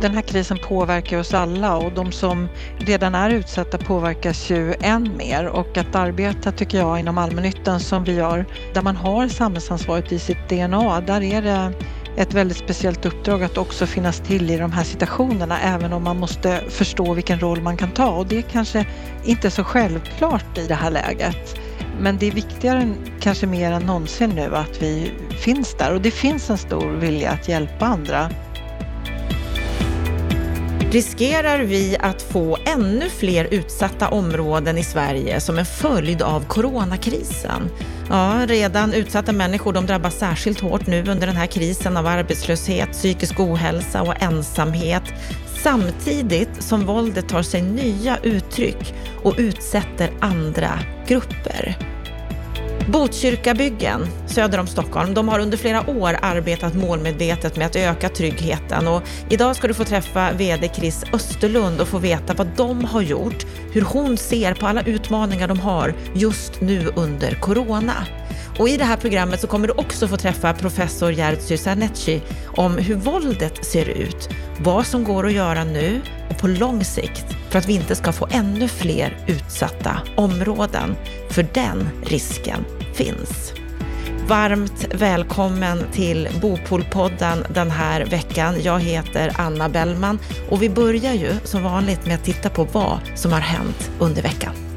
Den här krisen påverkar oss alla och de som redan är utsatta påverkas ju än mer och att arbeta tycker jag inom allmännyttan som vi gör, där man har samhällsansvaret i sitt DNA, där är det ett väldigt speciellt uppdrag att också finnas till i de här situationerna även om man måste förstå vilken roll man kan ta och det är kanske inte så självklart i det här läget. Men det är viktigare kanske mer än någonsin nu att vi finns där och det finns en stor vilja att hjälpa andra. Riskerar vi att få ännu fler utsatta områden i Sverige som en följd av coronakrisen? Ja, redan utsatta människor de drabbas särskilt hårt nu under den här krisen av arbetslöshet, psykisk ohälsa och ensamhet samtidigt som våldet tar sig nya uttryck och utsätter andra grupper. Botkyrkabyggen söder om Stockholm, de har under flera år arbetat målmedvetet med att öka tryggheten och idag ska du få träffa VD Chris Österlund och få veta vad de har gjort, hur hon ser på alla utmaningar de har just nu under corona. Och i det här programmet så kommer du också få träffa professor Jerzy Sarnecki om hur våldet ser ut, vad som går att göra nu och på lång sikt för att vi inte ska få ännu fler utsatta områden. För den risken finns. Varmt välkommen till Bopolpodden den här veckan. Jag heter Anna Bellman och vi börjar ju som vanligt med att titta på vad som har hänt under veckan.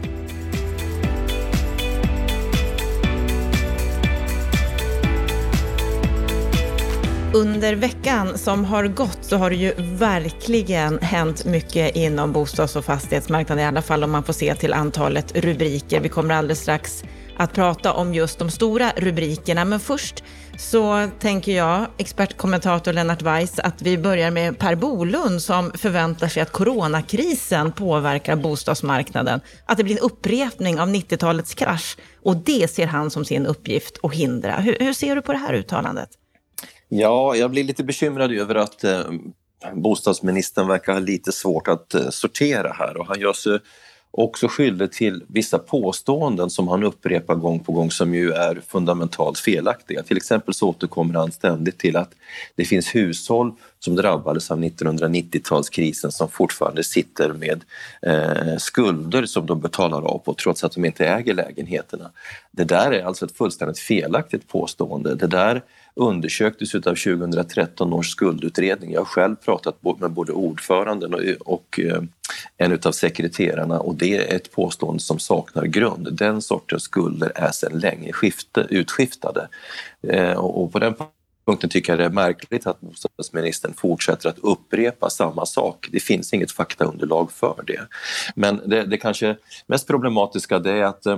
Under veckan som har gått så har det ju verkligen hänt mycket inom bostads och fastighetsmarknaden, i alla fall om man får se till antalet rubriker. Vi kommer alldeles strax att prata om just de stora rubrikerna, men först så tänker jag, expertkommentator Lennart Weiss, att vi börjar med Per Bolund som förväntar sig att coronakrisen påverkar bostadsmarknaden, att det blir en upprepning av 90-talets krasch och det ser han som sin uppgift att hindra. Hur, hur ser du på det här uttalandet? Ja, jag blir lite bekymrad över att eh, bostadsministern verkar ha lite svårt att eh, sortera här och han gör sig också skyldig till vissa påståenden som han upprepar gång på gång som ju är fundamentalt felaktiga. Till exempel så återkommer han ständigt till att det finns hushåll som drabbades av 1990-talskrisen som fortfarande sitter med eh, skulder som de betalar av på trots att de inte äger lägenheterna. Det där är alltså ett fullständigt felaktigt påstående. Det där undersöktes av 2013 års skuldutredning. Jag har själv pratat med både ordföranden och eh, en av sekreterarna och det är ett påstående som saknar grund. Den sortens skulder är sedan länge skifte, utskiftade. Eh, och på den punkten tycker jag det är märkligt att bostadsministern fortsätter att upprepa samma sak. Det finns inget faktaunderlag för det. Men det, det kanske mest problematiska det är att eh,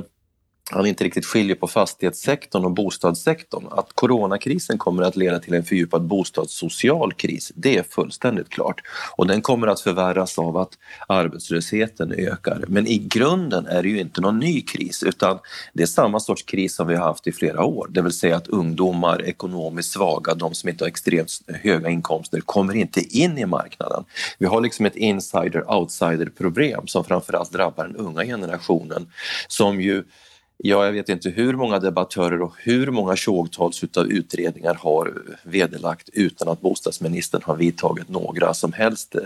han inte riktigt skiljer på fastighetssektorn och bostadssektorn. Att coronakrisen kommer att leda till en fördjupad bostadssocial kris, det är fullständigt klart. Och den kommer att förvärras av att arbetslösheten ökar. Men i grunden är det ju inte någon ny kris utan det är samma sorts kris som vi har haft i flera år. Det vill säga att ungdomar, ekonomiskt svaga, de som inte har extremt höga inkomster, kommer inte in i marknaden. Vi har liksom ett insider-outsider-problem som framförallt drabbar den unga generationen som ju Ja, jag vet inte hur många debattörer och hur många tjogtals utav utredningar har vederlagt utan att bostadsministern har vidtagit några som helst eh,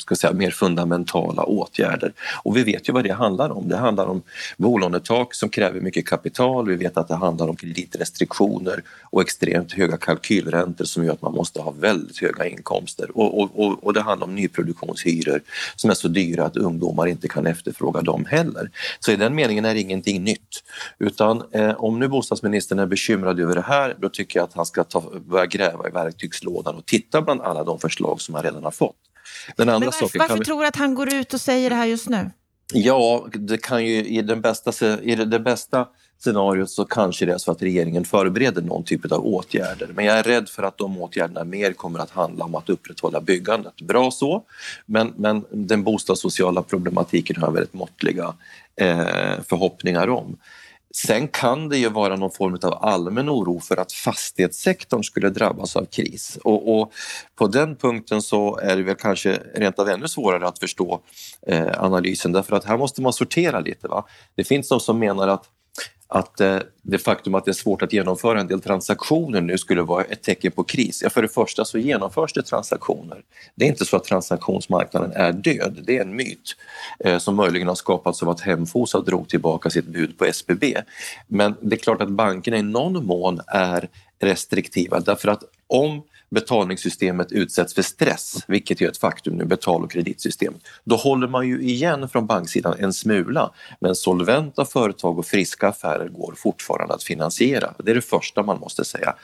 ska säga, mer fundamentala åtgärder. Och vi vet ju vad det handlar om. Det handlar om bolånetak som kräver mycket kapital. Vi vet att det handlar om kreditrestriktioner och extremt höga kalkylräntor som gör att man måste ha väldigt höga inkomster. Och, och, och, och det handlar om nyproduktionshyror som är så dyra att ungdomar inte kan efterfråga dem heller. Så i den meningen är det ingenting nytt. Utan eh, om nu bostadsministern är bekymrad över det här, då tycker jag att han ska ta, börja gräva i verktygslådan och titta bland alla de förslag som han redan har fått. Den andra Men varför, saken varför vi... tror du att han går ut och säger det här just nu? Ja, det kan ju i den bästa, i det bästa scenariot så kanske det är så att regeringen förbereder någon typ av åtgärder. Men jag är rädd för att de åtgärderna mer kommer att handla om att upprätthålla byggandet. Bra så, men, men den bostadssociala problematiken har jag väldigt måttliga eh, förhoppningar om. Sen kan det ju vara någon form av allmän oro för att fastighetssektorn skulle drabbas av kris och, och på den punkten så är det väl kanske rent av ännu svårare att förstå eh, analysen därför att här måste man sortera lite. Va? Det finns de som menar att att eh, det faktum att det är svårt att genomföra en del transaktioner nu skulle vara ett tecken på kris. Ja, för det första så genomförs det transaktioner. Det är inte så att transaktionsmarknaden är död, det är en myt eh, som möjligen har skapats av att Hemfosa drog tillbaka sitt bud på SBB. Men det är klart att bankerna i någon mån är restriktiva därför att om betalningssystemet utsätts för stress, vilket är ett faktum nu, betal och kreditsystem, då håller man ju igen från banksidan en smula. Men solventa företag och friska affärer går fortfarande att finansiera. Det är det första man måste säga.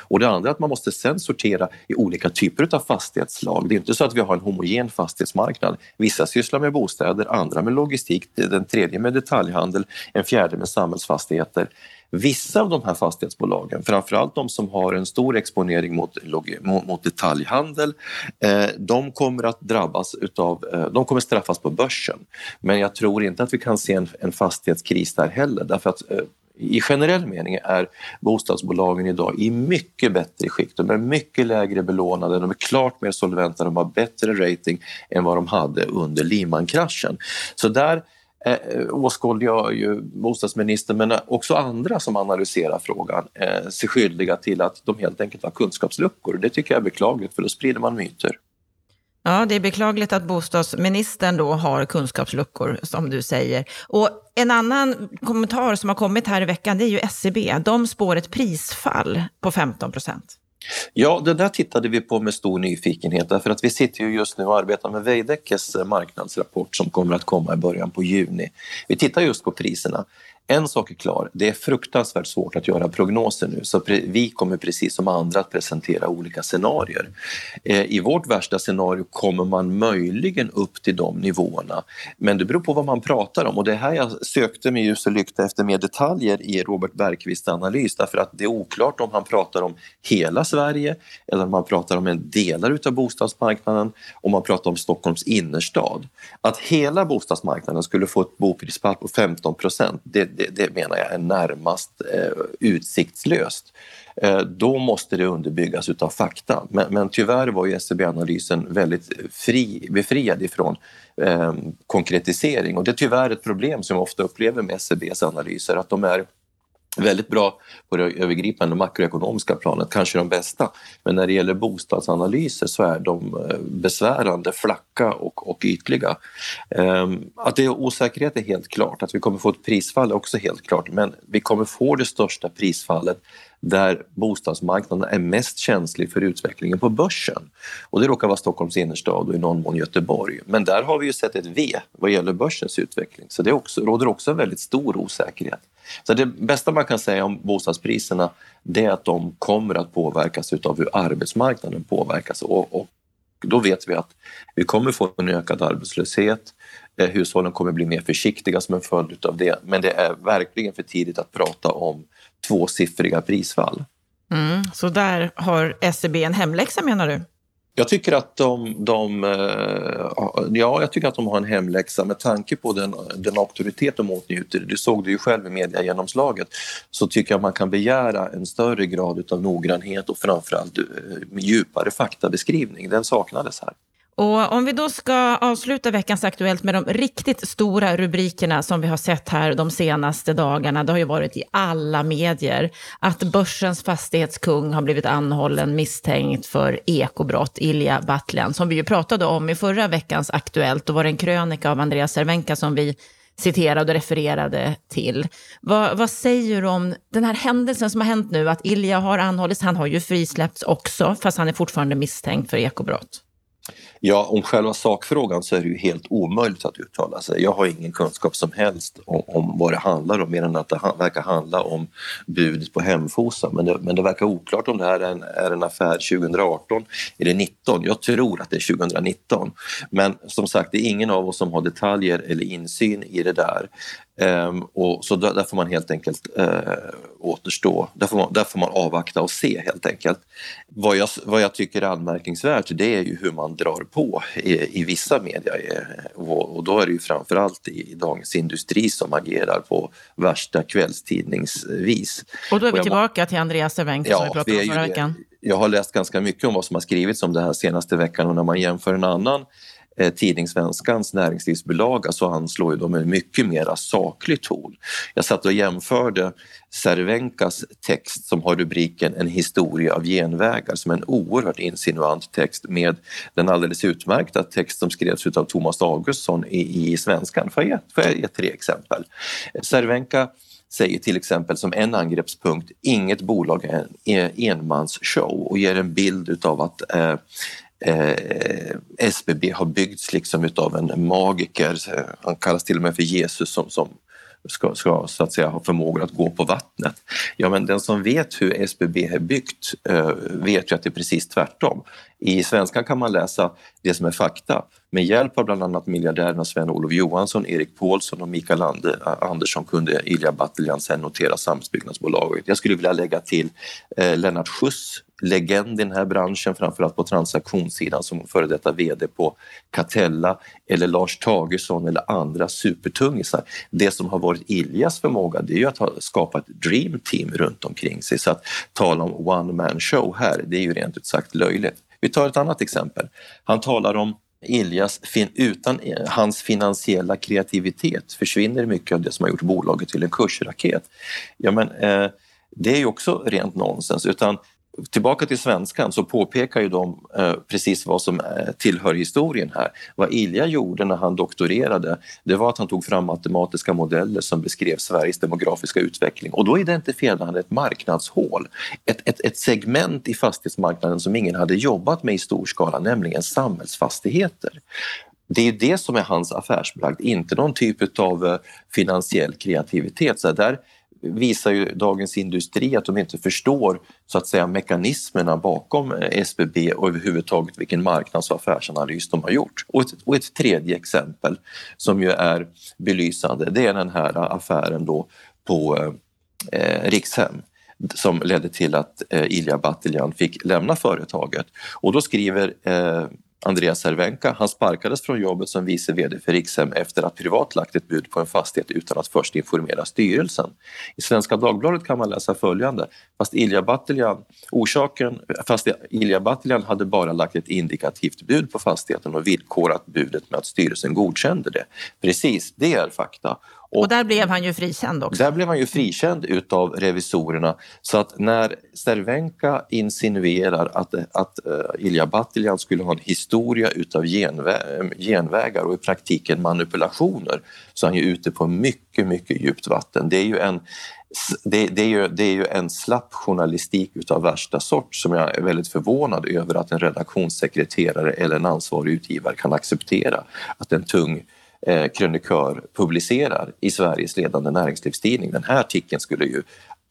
Och det andra är att man måste sen sortera i olika typer av fastighetsslag. Det är inte så att vi har en homogen fastighetsmarknad. Vissa sysslar med bostäder, andra med logistik, den tredje med detaljhandel, en fjärde med samhällsfastigheter. Vissa av de här fastighetsbolagen, framförallt de som har en stor exponering mot, mot detaljhandel, eh, de kommer att drabbas utav, eh, de kommer straffas på börsen. Men jag tror inte att vi kan se en, en fastighetskris där heller därför att eh, i generell mening är bostadsbolagen idag i mycket bättre skick. De är mycket lägre belånade, de är klart mer solventa, de har bättre rating än vad de hade under Lehman-kraschen. Så där eh, åskådliggör ju bostadsministern men också andra som analyserar frågan eh, sig skyldiga till att de helt enkelt har kunskapsluckor. Det tycker jag är beklagligt för då sprider man myter. Ja, det är beklagligt att bostadsministern då har kunskapsluckor, som du säger. Och en annan kommentar som har kommit här i veckan, det är ju SCB. De spår ett prisfall på 15 procent. Ja, det där tittade vi på med stor nyfikenhet därför att vi sitter ju just nu och arbetar med Veidekkes marknadsrapport som kommer att komma i början på juni. Vi tittar just på priserna. En sak är klar, det är fruktansvärt svårt att göra prognoser nu så vi kommer precis som andra att presentera olika scenarier. Eh, I vårt värsta scenario kommer man möjligen upp till de nivåerna men det beror på vad man pratar om och det är här jag sökte med ljus och lykta efter mer detaljer i Robert Bergqvists analys därför att det är oklart om han pratar om hela Sverige eller om han pratar om en delar utav bostadsmarknaden, om man pratar om Stockholms innerstad. Att hela bostadsmarknaden skulle få ett boprisfall på 15 procent, det, det, det, menar jag är närmast eh, utsiktslöst. Eh, då måste det underbyggas utav fakta. Men, men tyvärr var ju SCB-analysen väldigt fri, befriad ifrån eh, konkretisering och det är tyvärr ett problem som jag ofta upplever med SCBs analyser, att de är väldigt bra på det övergripande makroekonomiska planet, kanske de bästa. Men när det gäller bostadsanalyser så är de eh, besvärande, flacka och, och ytliga. Ehm, att det är osäkerhet är helt klart, att vi kommer få ett prisfall är också helt klart, men vi kommer få det största prisfallet där bostadsmarknaden är mest känslig för utvecklingen på börsen. Och det råkar vara Stockholms innerstad och i någon mån Göteborg. Men där har vi ju sett ett V vad gäller börsens utveckling. Så det också, råder också en väldigt stor osäkerhet. Så det bästa man kan säga om bostadspriserna det är att de kommer att påverkas av hur arbetsmarknaden påverkas. Och, och då vet vi att vi kommer få en ökad arbetslöshet. Eh, hushållen kommer bli mer försiktiga som en följd av det. Men det är verkligen för tidigt att prata om tvåsiffriga prisfall. Mm, så där har SEB en hemläxa menar du? Jag tycker att de, de, eh, ja, jag tycker att de har en hemläxa med tanke på den, den auktoritet de åtnjuter. Du såg det ju själv i mediegenomslaget. Så tycker jag man kan begära en större grad av noggrannhet och framförallt eh, djupare faktabeskrivning. Den saknades här. Och om vi då ska avsluta veckans Aktuellt med de riktigt stora rubrikerna som vi har sett här de senaste dagarna, det har ju varit i alla medier, att börsens fastighetskung har blivit anhållen misstänkt för ekobrott, Ilja Batljan, som vi ju pratade om i förra veckans Aktuellt. Då var det en krönika av Andreas Cervenka som vi citerade och refererade till. Vad, vad, säger du om den här händelsen som har hänt nu, att Ilja har anhållits, han har ju frisläppts också, fast han är fortfarande misstänkt för ekobrott? Ja, om själva sakfrågan så är det ju helt omöjligt att uttala sig. Jag har ingen kunskap som helst om, om vad det handlar om mer än att det verkar handla om budet på Hemfosa. Men det, men det verkar oklart om det här är en, är en affär 2018 eller 19. Jag tror att det är 2019. Men som sagt, det är ingen av oss som har detaljer eller insyn i det där. Um, och så där, där, får man helt enkelt uh, återstå, där får, man, där får man avvakta och se helt enkelt. Vad jag, vad jag tycker är anmärkningsvärt det är ju hur man drar på i, i vissa media och, och, då är det ju framförallt i, i Dagens Industri som agerar på värsta kvällstidningsvis. Och då är vi tillbaka till Andreas Cervenka ja, som vi pratade om förra veckan. Jag har läst ganska mycket om vad som har skrivits om det här senaste veckan och när man jämför en annan eh, tidning Svenskans näringslivsbilaga så alltså anslår ju de en mycket mer saklig ton. Jag satt och jämförde Cervenkas text som har rubriken En historia av genvägar som en oerhört insinuant text med den alldeles utmärkta text som skrevs av Thomas Augustsson i, i Svenskan. Får jag, får jag ge tre exempel? Cervenka säger till exempel som en angreppspunkt inget bolag är en enmansshow och ger en bild utav att eh, eh, SBB har byggts liksom utav en magiker, han kallas till och med för Jesus som, som ska, ska så att säga ha förmåga att gå på vattnet. Ja, men den som vet hur SBB är byggt eh, vet ju att det är precis tvärtom. I Svenskan kan man läsa det som är fakta. Med hjälp av bland annat miljardärerna Sven-Olof Johansson, Erik Paulsson och Mikael Andersson kunde Ilja Batljan sen notera Samhällsbyggnadsbolaget. Jag skulle vilja lägga till eh, Lennart Schuss, legend i den här branschen, framförallt på transaktionssidan som före detta VD på Catella eller Lars Tagesson eller andra supertungisar. Det som har varit Iljas förmåga det är ju att ha skapat dream team runt omkring sig så att tala om one man show här, det är ju rent ut sagt löjligt. Vi tar ett annat exempel. Han talar om Iljas, utan eh, hans finansiella kreativitet försvinner mycket av det som har gjort bolaget till en kursraket. Ja, men, eh, det är ju också rent nonsens. Utan Tillbaka till svenskan så påpekar ju de eh, precis vad som eh, tillhör historien här. Vad Ilja gjorde när han doktorerade det var att han tog fram matematiska modeller som beskrev Sveriges demografiska utveckling och då identifierade han ett marknadshål, ett, ett, ett segment i fastighetsmarknaden som ingen hade jobbat med i stor skala, nämligen samhällsfastigheter. Det är det som är hans affärsbragd, inte någon typ av eh, finansiell kreativitet. Så där visar ju Dagens Industri att de inte förstår så att säga mekanismerna bakom eh, SBB och överhuvudtaget vilken marknads och affärsanalys de har gjort. Och ett, och ett tredje exempel som ju är belysande det är den här affären då på eh, eh Rikshem som ledde till att eh, Ilja Batljan fick lämna företaget. Och då skriver eh, Andreas Cervenka. Han sparkades från jobbet som vice VD för Rikshem efter att privat lagt ett bud på en fastighet utan att först informera styrelsen. I Svenska Dagbladet kan man läsa följande. Fast Ilja Batljan, orsaken, fast Ilja Batljan hade bara lagt ett indikativt bud på fastigheten och villkorat budet med att styrelsen godkände det. Precis, det är fakta. Och, och, där blev han ju frikänd också. Där blev han ju frikänd utav revisorerna. Så att när Cervenka insinuerar att, att uh, Ilja Batljan skulle ha en historia utav genvä genvägar och i praktiken manipulationer så är han ju ute på mycket, mycket djupt vatten. Det är ju en, det, det, är ju, det är ju en slapp journalistik utav värsta sort som jag är väldigt förvånad över att en redaktionssekreterare eller en ansvarig utgivare kan acceptera att en tung eh, krönikör publicerar i Sveriges ledande näringslivstidning. Den här artikeln skulle ju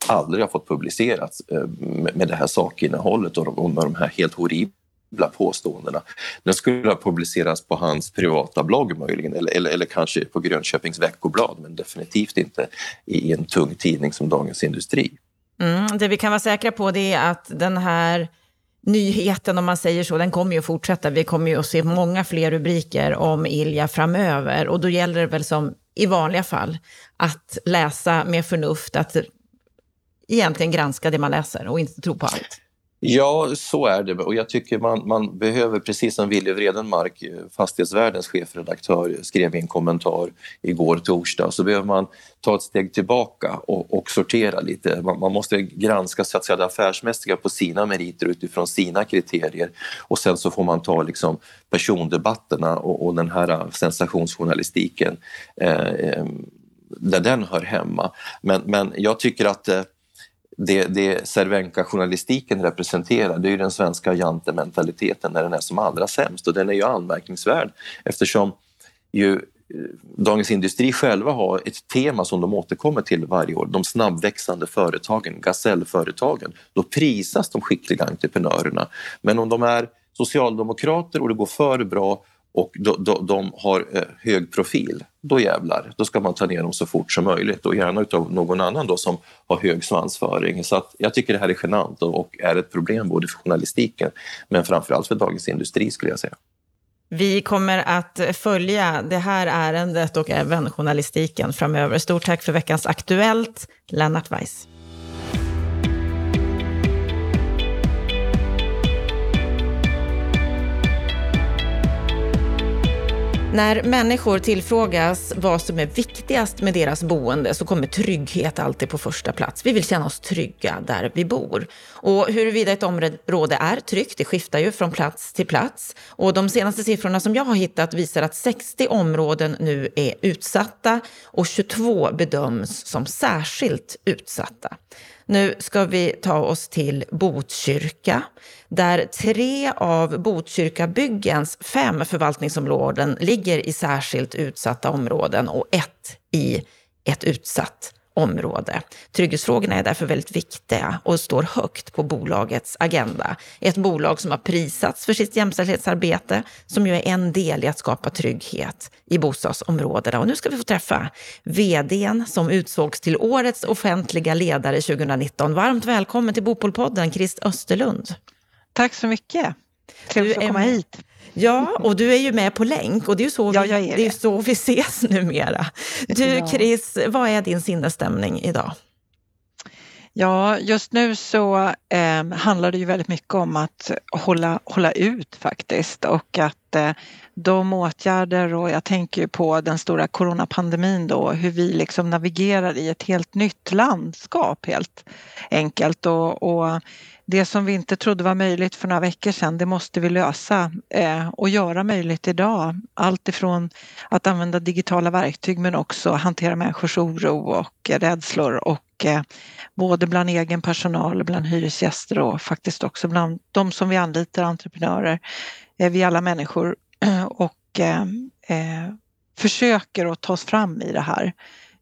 aldrig ha fått publicerats eh, med det här sakinnehållet och med de här helt horribla påståendena. Den skulle ha publicerats på hans privata blogg möjligen eller, eller, eller kanske på Grönköpings veckoblad men definitivt inte i en tung tidning som Dagens Industri. Mm, det vi kan vara säkra på det är att den här nyheten, om man säger så, den kommer ju att fortsätta. Vi kommer ju att se många fler rubriker om Ilja framöver. Och då gäller det väl som i vanliga fall att läsa med förnuft, att egentligen granska det man läser och inte tro på allt. Ja, så är det och jag tycker man, man behöver, precis som Willy Vredenmark, eh, fastighetsvärldens chefredaktör, skrev i en kommentar igår torsdag, så behöver man ta ett steg tillbaka och, och sortera lite. Man, man, måste granska så att säga, det affärsmässiga på sina meriter utifrån sina kriterier och sen så får man ta liksom, persondebatterna och, och den här eh, sensationsjournalistiken eh, eh där den hör hemma. Men, men jag tycker att eh, det, det Cervenka-journalistiken representerar det är ju den svenska jantementaliteten när den är som allra sämst och den är ju anmärkningsvärd eftersom ju eh, Dagens Industri själva har ett tema som de återkommer till varje år, de snabbväxande företagen, gasellföretagen. Då prisas de skickliga entreprenörerna. Men om de är socialdemokrater och det går för bra och de, de, de har eh, hög profil, då jävlar, då ska man ta ner dem så fort som möjligt och gärna utav någon annan då som har hög svansföring. Så att jag tycker det här är genant och är ett problem både för journalistiken men framförallt för Dagens Industri skulle jag säga. Vi kommer att följa det här ärendet och även journalistiken framöver. Stort tack för veckans Aktuellt, Lennart Weiss. När människor tillfrågas vad som är viktigast med deras boende så kommer trygghet alltid på första plats. Vi vill känna oss trygga där vi bor. Och huruvida ett område är tryggt, det skiftar ju från plats till plats. Och de senaste siffrorna som jag har hittat visar att 60 områden nu är utsatta och 22 bedöms som särskilt utsatta. Nu ska vi ta oss till Botkyrka, där tre av Botkyrkabyggens fem förvaltningsområden ligger i särskilt utsatta områden och ett i ett utsatt område. Trygghetsfrågorna är därför väldigt viktiga och står högt på bolagets agenda. Ett bolag som har prisats för sitt jämställdhetsarbete, som ju är en del i att skapa trygghet i bostadsområdena. Och nu ska vi få träffa vdn som utsågs till årets offentliga ledare 2019. Varmt välkommen till Bopolpodden, Krist Österlund. Tack så mycket. Trevligt att komma hit. Ja, och du är ju med på länk och det är ju så, vi, ja, är det. är så vi ses numera. Du, ja. Chris, vad är din sinnesstämning idag? Ja, just nu så eh, handlar det ju väldigt mycket om att hålla, hålla ut faktiskt och att eh, de åtgärder och jag tänker på den stora coronapandemin då, hur vi liksom navigerar i ett helt nytt landskap helt enkelt och, och det som vi inte trodde var möjligt för några veckor sedan, det måste vi lösa eh, och göra möjligt idag. Allt ifrån att använda digitala verktyg men också hantera människors oro och rädslor och eh, både bland egen personal, bland hyresgäster och faktiskt också bland de som vi anlitar, entreprenörer. Eh, vi alla människor och eh, eh, försöker att ta oss fram i det här.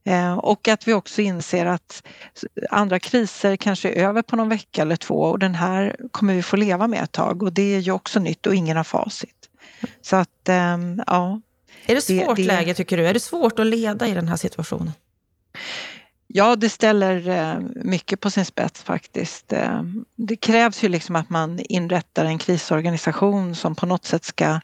Eh, och att vi också inser att andra kriser kanske är över på någon vecka eller två och den här kommer vi få leva med ett tag och det är ju också nytt och ingen har facit. Så att, ehm, ja. Är det svårt det, det... läge tycker du? Är det svårt att leda i den här situationen? Ja, det ställer eh, mycket på sin spets faktiskt. Eh, det krävs ju liksom att man inrättar en krisorganisation som på något sätt ska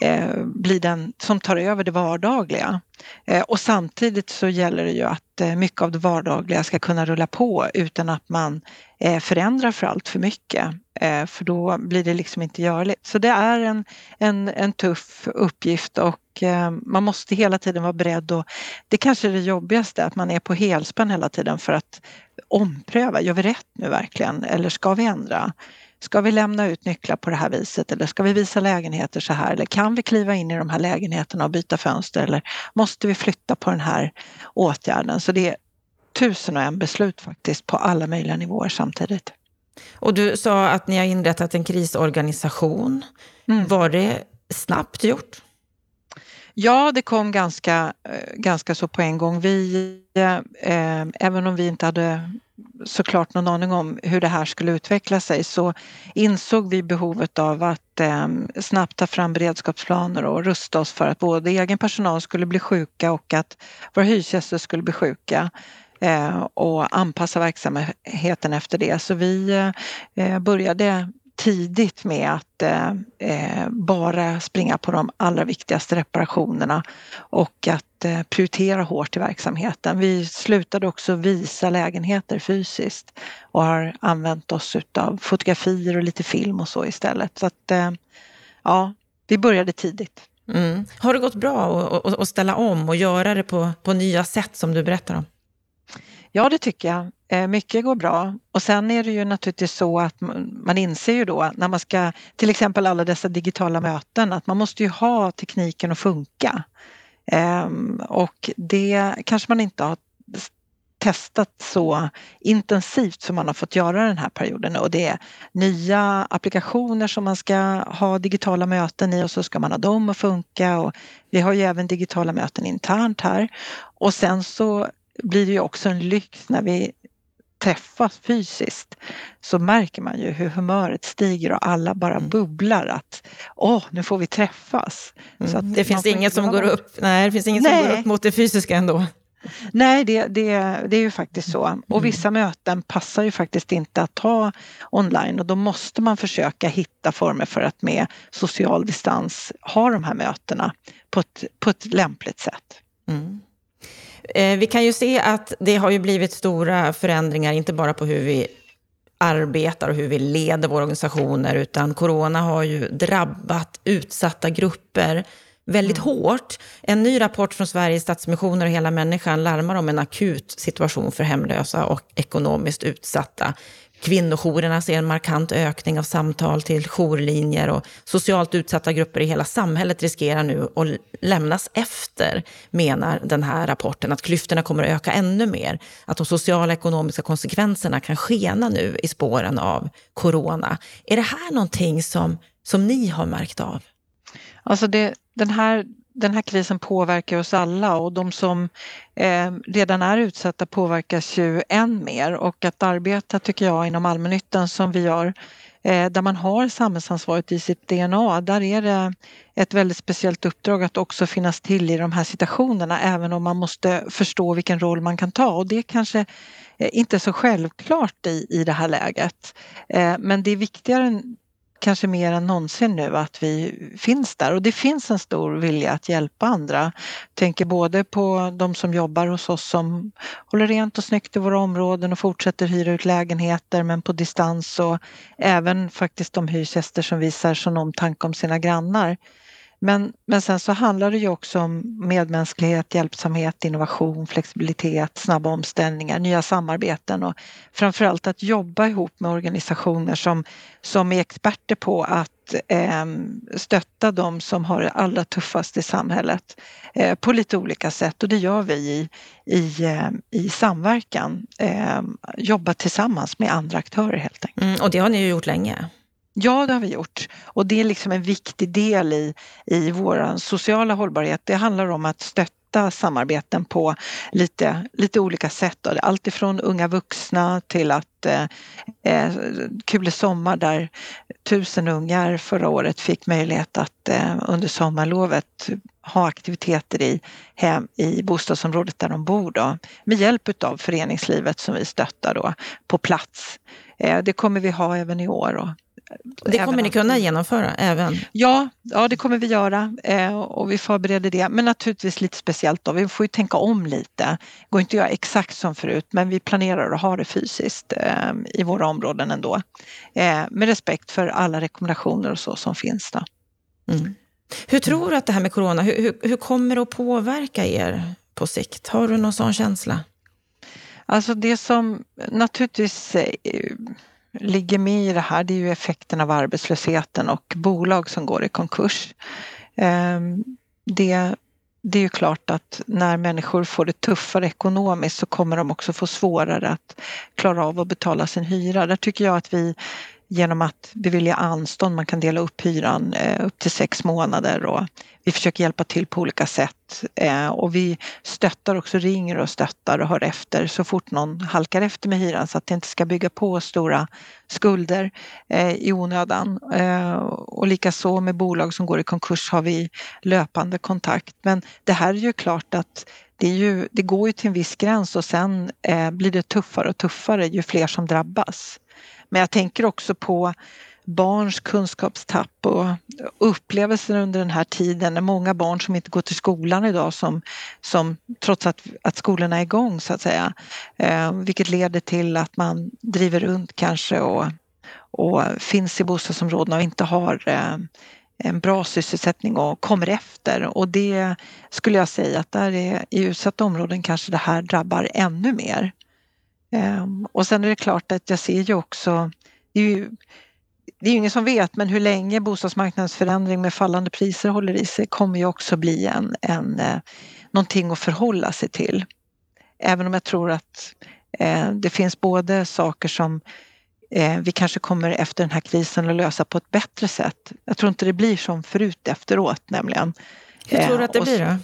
eh, den som tar över det vardagliga. Eh, och samtidigt så gäller det ju att eh, mycket av det vardagliga ska kunna rulla på utan att man eh, förändrar för allt för mycket. Eh, för då blir det liksom inte görligt. Så det är en, en, en tuff uppgift och eh, man måste hela tiden vara beredd och det kanske är det jobbigaste, att man är på helspänn hela tiden för att ompröva. Gör vi rätt nu verkligen eller ska vi ändra? Ska vi lämna ut nycklar på det här viset eller ska vi visa lägenheter så här? Eller kan vi kliva in i de här lägenheterna och byta fönster eller måste vi flytta på den här åtgärden? Så det är tusen och en beslut faktiskt på alla möjliga nivåer samtidigt. Och du sa att ni har inrättat en krisorganisation. Mm. Var det snabbt gjort? Ja, det kom ganska, eh, ganska så på en gång. Vi, eh, även om vi inte hade såklart någon aning om hur det här skulle utveckla sig så insåg vi behovet av att eh, snabbt ta fram beredskapsplaner och rusta oss för att både egen personal skulle bli sjuka och att våra hyresgäster skulle bli sjuka eh, och anpassa verksamheten efter det. Så vi eh, började tidigt med att eh, eh, bara springa på de allra viktigaste reparationerna och att eh, prioritera hårt i verksamheten. Vi slutade också visa lägenheter fysiskt och har använt oss av fotografier och lite film och så istället. Så att eh, ja, vi började tidigt. Mm. Har det gått bra att ställa om och göra det på, på nya sätt som du berättar om? Ja, det tycker jag. Eh, mycket går bra. Och sen är det ju naturligtvis så att man inser ju då när man ska, till exempel alla dessa digitala möten, att man måste ju ha tekniken att funka. Ehm, och det kanske man inte har testat så intensivt som man har fått göra den här perioden och det är nya applikationer som man ska ha digitala möten i och så ska man ha dem att funka och vi har ju även digitala möten internt här och sen så blir det ju också en lyx när vi träffas fysiskt så märker man ju hur humöret stiger och alla bara mm. bubblar att åh, nu får vi träffas. Mm. det finns inget som går upp, nej, det finns inget nej. som går upp mot det fysiska ändå. Nej, det, det, det är ju faktiskt så. Och mm. vissa möten passar ju faktiskt inte att ta online och då måste man försöka hitta former för att med social distans ha de här mötena på ett, på ett lämpligt sätt. Mm. Eh, vi kan ju se att det har ju blivit stora förändringar, inte bara på hur vi arbetar och hur vi leder våra organisationer, utan corona har ju drabbat utsatta grupper väldigt mm. hårt. En ny rapport från Sveriges Stadsmissioner och Hela Människan larmar om en akut situation för hemlösa och ekonomiskt utsatta. Kvinnojourerna ser en markant ökning av samtal till jourlinjer och socialt utsatta grupper i hela samhället riskerar nu att lämnas efter, menar den här rapporten. Att klyftorna kommer att öka ännu mer. Att de sociala och ekonomiska konsekvenserna kan skena nu i spåren av corona. Är det här någonting som, som ni har märkt av? Alltså det, den här den här krisen påverkar oss alla och de som eh, redan är utsatta påverkas ju än mer och att arbeta tycker jag inom allmännyttan som vi gör eh, där man har samhällsansvaret i sitt DNA, där är det ett väldigt speciellt uppdrag att också finnas till i de här situationerna även om man måste förstå vilken roll man kan ta och det kanske eh, inte är så självklart i, i det här läget. Eh, men det är viktigare kanske mer än någonsin nu att vi finns där och det finns en stor vilja att hjälpa andra. Jag tänker både på de som jobbar hos oss som håller rent och snyggt i våra områden och fortsätter hyra ut lägenheter men på distans och även faktiskt de hyresgäster som visar sån omtanke om sina grannar. Men, men sen så handlar det ju också om medmänsklighet, hjälpsamhet, innovation, flexibilitet, snabba omställningar, nya samarbeten och framförallt att jobba ihop med organisationer som, som är experter på att eh, stötta de som har det allra tuffast i samhället eh, på lite olika sätt och det gör vi i, i, eh, i samverkan. Eh, jobba tillsammans med andra aktörer helt enkelt. Mm, och det har ni ju gjort länge. Ja, det har vi gjort. Och det är liksom en viktig del i, i vår sociala hållbarhet. Det handlar om att stötta samarbeten på lite, lite olika sätt. Allt ifrån unga vuxna till att eh, eh Kule sommar där tusen ungar förra året fick möjlighet att eh, under sommarlovet ha aktiviteter i, hem, i bostadsområdet där de bor då, med hjälp av föreningslivet som vi stöttar då, på plats. Eh, det kommer vi ha även i år. Och det kommer ni kunna genomföra även? Ja, ja det kommer vi göra eh, och vi förbereder det. Men naturligtvis lite speciellt då. Vi får ju tänka om lite. Det går inte att göra exakt som förut men vi planerar att ha det fysiskt eh, i våra områden ändå. Eh, med respekt för alla rekommendationer och så som finns då. Mm. Hur tror du att det här med corona, hur, hur, hur kommer det att påverka er på sikt? Har du någon sån känsla? Alltså det som naturligtvis eh, ligger med i det här det är ju effekten av arbetslösheten och bolag som går i konkurs. Ehm, det, det är ju klart att när människor får det tuffare ekonomiskt så kommer de också få svårare att klara av att betala sin hyra. Där tycker jag att vi genom att bevilja anstånd. Man kan dela upp hyran eh, upp till sex månader och vi försöker hjälpa till på olika sätt. Eh, och vi stöttar också, ringer och stöttar och hör efter så fort någon halkar efter med hyran så att det inte ska bygga på stora skulder eh, i onödan. och likaså med bolag som går i konkurs har vi löpande kontakt. Men det här är ju klart att det, ju, det går ju till en viss gräns och sen blir det tuffare och tuffare ju fler som drabbas. Men jag tänker också på barns kunskapstapp och upplevelser under den här tiden. när många barn som inte går till skolan idag som, som trots att, att skolorna är igång så att säga. Eh, vilket leder till att man driver runt kanske och, och finns i bostadsområdena och inte har eh, en bra sysselsättning och kommer efter. Och det skulle jag säga att där är, i utsatta områden kanske det här drabbar ännu mer. Ehm, och sen är det klart att jag ser ju också, det är ju, det är ingen som vet, men hur länge bostadsmarknadens förändring med fallande priser håller i sig kommer ju också bli en, en, eh, någonting att förhålla sig till. Även om jag tror att eh, det finns både saker som eh, vi kanske kommer efter den här krisen att lösa på ett bättre sätt. Jag tror inte det blir som förut efteråt nämligen. Hur tror du att det blir då?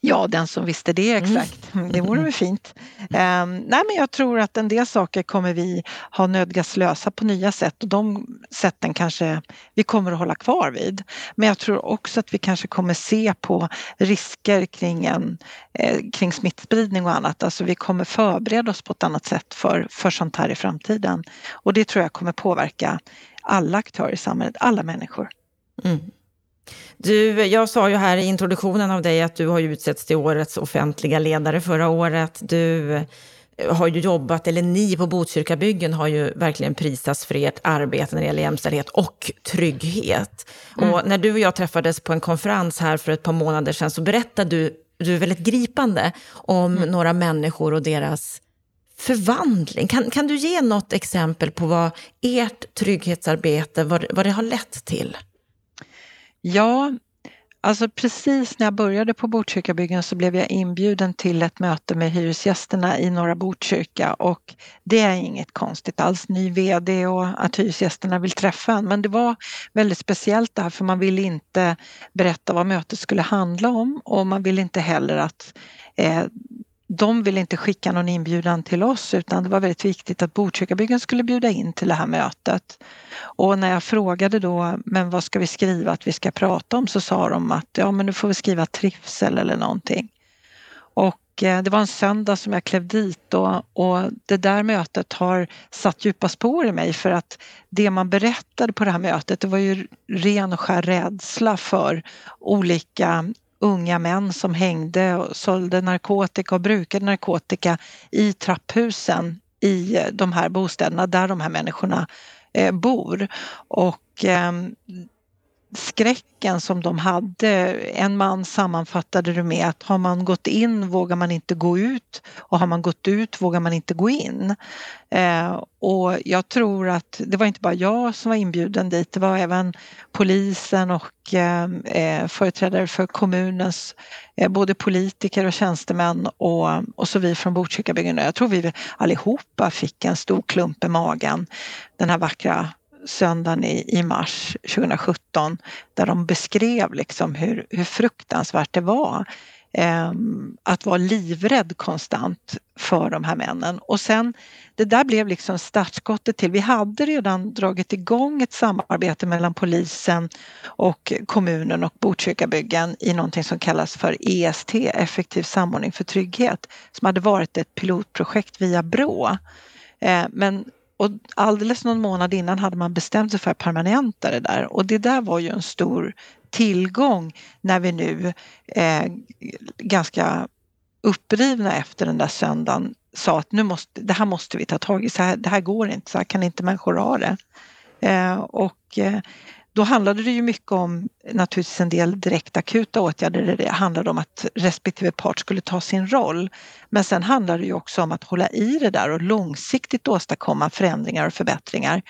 Ja, den som visste det mm. exakt. Mm. Det vore väl fint. Um, nej, men jag tror att en del saker kommer vi ha nödgas lösa på nya sätt och de sätten kanske vi kommer att hålla kvar vid. Men jag tror också att vi kanske kommer se på risker kring, en, eh, kring smittspridning och annat. Alltså vi kommer förbereda oss på ett annat sätt för, för sånt här i framtiden. Och det tror jag kommer påverka alla aktörer i samhället, alla människor. Mm. Du, jag sa ju här i introduktionen av dig att du har utsetts till årets offentliga ledare förra året. Du har ju jobbat, eller ni på Botkyrkabyggen har ju verkligen prisats för ert arbete när det gäller jämställdhet och trygghet. Mm. Och när du och jag träffades på en konferens här för ett par månader sedan så berättade du, du är väldigt gripande om mm. några människor och deras förvandling. Kan, kan du ge något exempel på vad ert trygghetsarbete, vad, vad det har lett till? Ja, Alltså precis när jag började på Botkyrkabyggen så blev jag inbjuden till ett möte med hyresgästerna i Norra Botkyrka och det är inget konstigt alls, ny VD och att hyresgästerna vill träffa en. Men det var väldigt speciellt det här för man ville inte berätta vad mötet skulle handla om och man ville inte heller att eh, de ville inte skicka någon inbjudan till oss utan det var väldigt viktigt att Botkyrkabyggen skulle bjuda in till det här mötet. Och när jag frågade då, men vad ska vi skriva att vi ska prata om? Så sa de att ja, men nu får vi skriva trivsel eller någonting. Och eh, det var en söndag som jag klev dit och, och det där mötet har satt djupa spår i mig för att det man berättade på det här mötet det var ju ren och skär rädsla för olika unga män som hängde och sålde narkotika och brukade narkotika i trapphusen i eh, de här bostäderna där de här människorna eh, bor. Och ehm, skräcken som de hade. En man sammanfattade det med att har man gått in vågar man inte gå ut och har man gått ut vågar man inte gå in. Eh, och jag tror att det var inte bara jag som var inbjuden dit, det var även polisen och eh, eh företrädare för kommunens eh, både politiker och tjänstemän och, och så vi från Botkyrkabyggen. Jag tror vi allihopa fick en stor klump i magen den här vackra söndagen i, i mars 2017 där de beskrev liksom hur, hur fruktansvärt det var eh, att vara livrädd konstant för de här männen. Och sen det där blev liksom startskottet till, vi hade redan dragit igång ett samarbete mellan polisen och kommunen och Botkyrkabyggen i någonting som kallas för EST, effektiv samordning för trygghet, som hade varit ett pilotprojekt via Brå. Eh, men och alldeles någon månad innan hade man bestämt sig för att permanenta det där. Och det där var ju en stor tillgång när vi nu eh, ganska upprivna efter den där söndagen sa att nu måste, det här måste vi ta tag i, så här, det här går inte, så här kan inte människor ha det. Eh, och eh, då handlade det ju mycket om naturligtvis en del direkt akuta åtgärder där det handlade om att respektive part skulle ta sin roll. Men sen handlade det ju också om att hålla i det där och långsiktigt åstadkomma förändringar och förbättringar.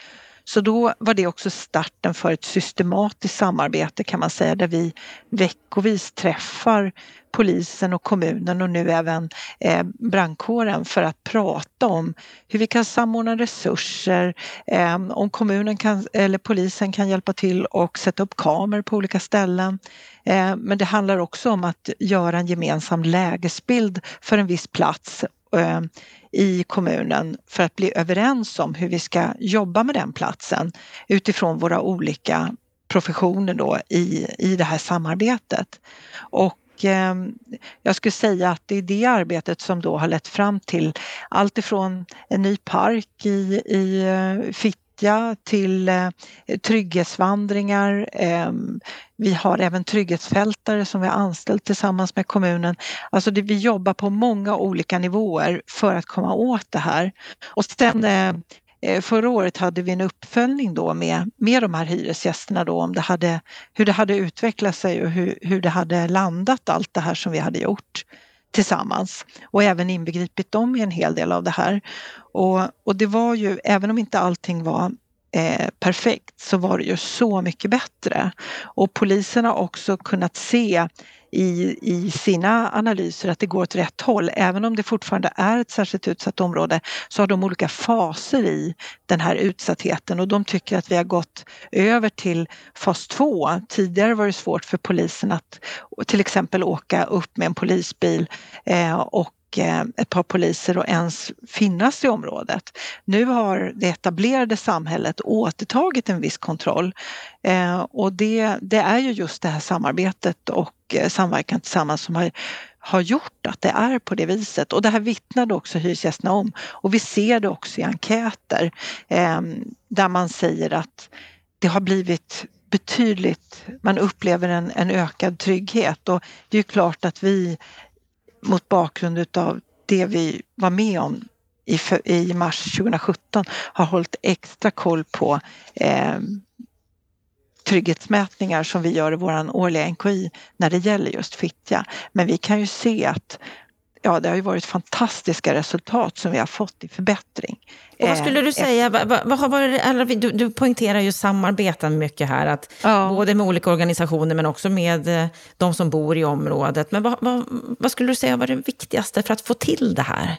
Så då var det också starten för ett systematiskt samarbete kan man säga där vi veckovis träffar polisen och kommunen och nu även eh, brandkåren för att prata om hur vi kan samordna resurser, eh, om kommunen kan, eller polisen kan hjälpa till och sätta upp kameror på olika ställen. Eh, men det handlar också om att göra en gemensam lägesbild för en viss plats eh, i kommunen för att bli överens om hur vi ska jobba med den platsen utifrån våra olika professioner då i, i det här samarbetet. Och ehm, jag skulle säga att det är det arbetet som då har lett fram till allt ifrån en ny park i, i eh, Fitt Fittja till eh, trygghetsvandringar. Eh, vi har även trygghetsfältare som vi har anställt tillsammans med kommunen. Alltså det, vi jobbar på många olika nivåer för att komma åt det här. Och sen eh, eh, Förra året hade vi en uppföljning då med, med de här hyresgästerna då om det hade, hur det hade utvecklat sig och hur, hur det hade landat allt det här som vi hade gjort tillsammans och även inbegripit dem i en hel del av det här. Och, och det var ju, även om inte allting var eh, perfekt så var det ju så mycket bättre. Och polisen har också kunnat se i, i sina analyser att det går åt rätt håll. Även om det fortfarande är ett särskilt utsatt område så har de olika faser i den här utsattheten och de tycker att vi har gått över till fas 2. Tidigare var det svårt för polisen att till exempel åka upp med en polisbil eh, och Eh, ett par poliser och ens finnas i området. Nu har det etablerade samhället återtagit en viss kontroll eh, och det, det är ju just det här samarbetet och eh, samverkan tillsammans som har har gjort att det är på det viset. Och det här vittnade också hyresgästerna om. Och vi ser det också i enkäter där man säger att det har blivit betydligt, man upplever en, en ökad trygghet. Och det är ju klart att vi mot bakgrund utav det vi var med om i, i mars 2017 har hållit extra koll på eh, trygghetsmätningar som vi gör i vår årliga NKI när det gäller just Fittja. Men vi kan ju se att ja, det har ju varit fantastiska resultat som vi har fått i förbättring. Och vad skulle du eh, säga, vad, vad har varit, du, du poängterar ju samarbeten mycket här, att ja. både med olika organisationer men också med eh, de som bor i området. Men vad, vad, vad skulle du säga var det viktigaste för att få till det här?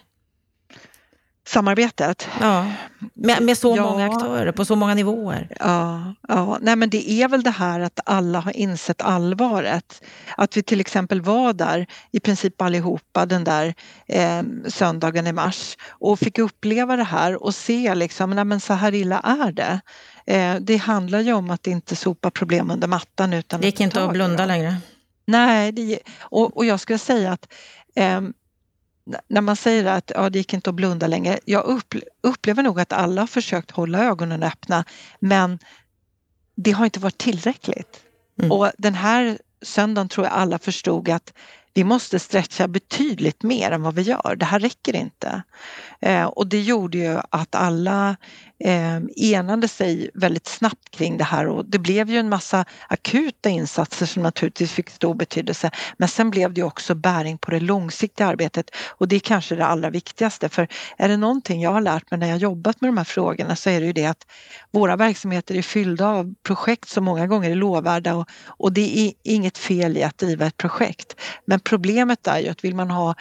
Samarbetet. Ja, med, med så ja. många aktörer på så många nivåer. Ja, ja, nej men det är väl det här att alla har insett allvaret. Att vi till exempel var där i princip allihopa den där eh, söndagen i mars och fick uppleva det här och se liksom, nej men så här illa är det. Eh, det handlar ju om att inte sopa problem under mattan utan Det gick inte att blunda längre. Nej, det, och, och jag skulle säga att eh, när man säger att ja, det gick inte att blunda längre. Jag upplever nog att alla har försökt hålla ögonen öppna men det har inte varit tillräckligt. Mm. Och den här söndagen tror jag alla förstod att vi måste stretcha betydligt mer än vad vi gör. Det här räcker inte. Eh, och det gjorde ju att alla eh, enade sig väldigt snabbt kring det här och det blev ju en massa akuta insatser som naturligtvis fick stor betydelse. Men sen blev det också bäring på det långsiktiga arbetet och det är kanske det allra viktigaste för är det någonting jag har lärt mig när jag jobbat med de här frågorna så är det ju det att våra verksamheter är fyllda av projekt som många gånger är lovvärda och, och det är inget fel i att driva ett projekt. Men problemet är ju att vill man ha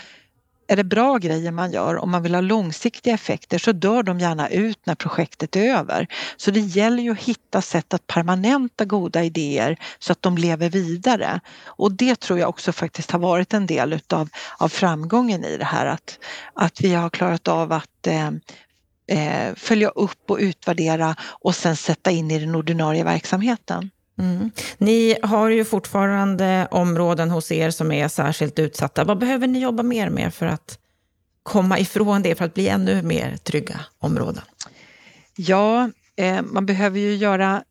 är det bra grejer man gör, om man vill ha långsiktiga effekter så dör de gärna ut när projektet är över. Så det gäller ju att hitta sätt att permanenta goda idéer så att de lever vidare. Och det tror jag också faktiskt har varit en del utav av framgången i det här att, att vi har klarat av att eh, eh följa upp och utvärdera och sen sätta in i den ordinarie verksamheten. Mm. Ni har ju fortfarande områden hos er som är särskilt utsatta. Vad behöver ni jobba mer med för att komma ifrån det, för att bli ännu mer trygga områden? Ja, eh, man behöver ju göra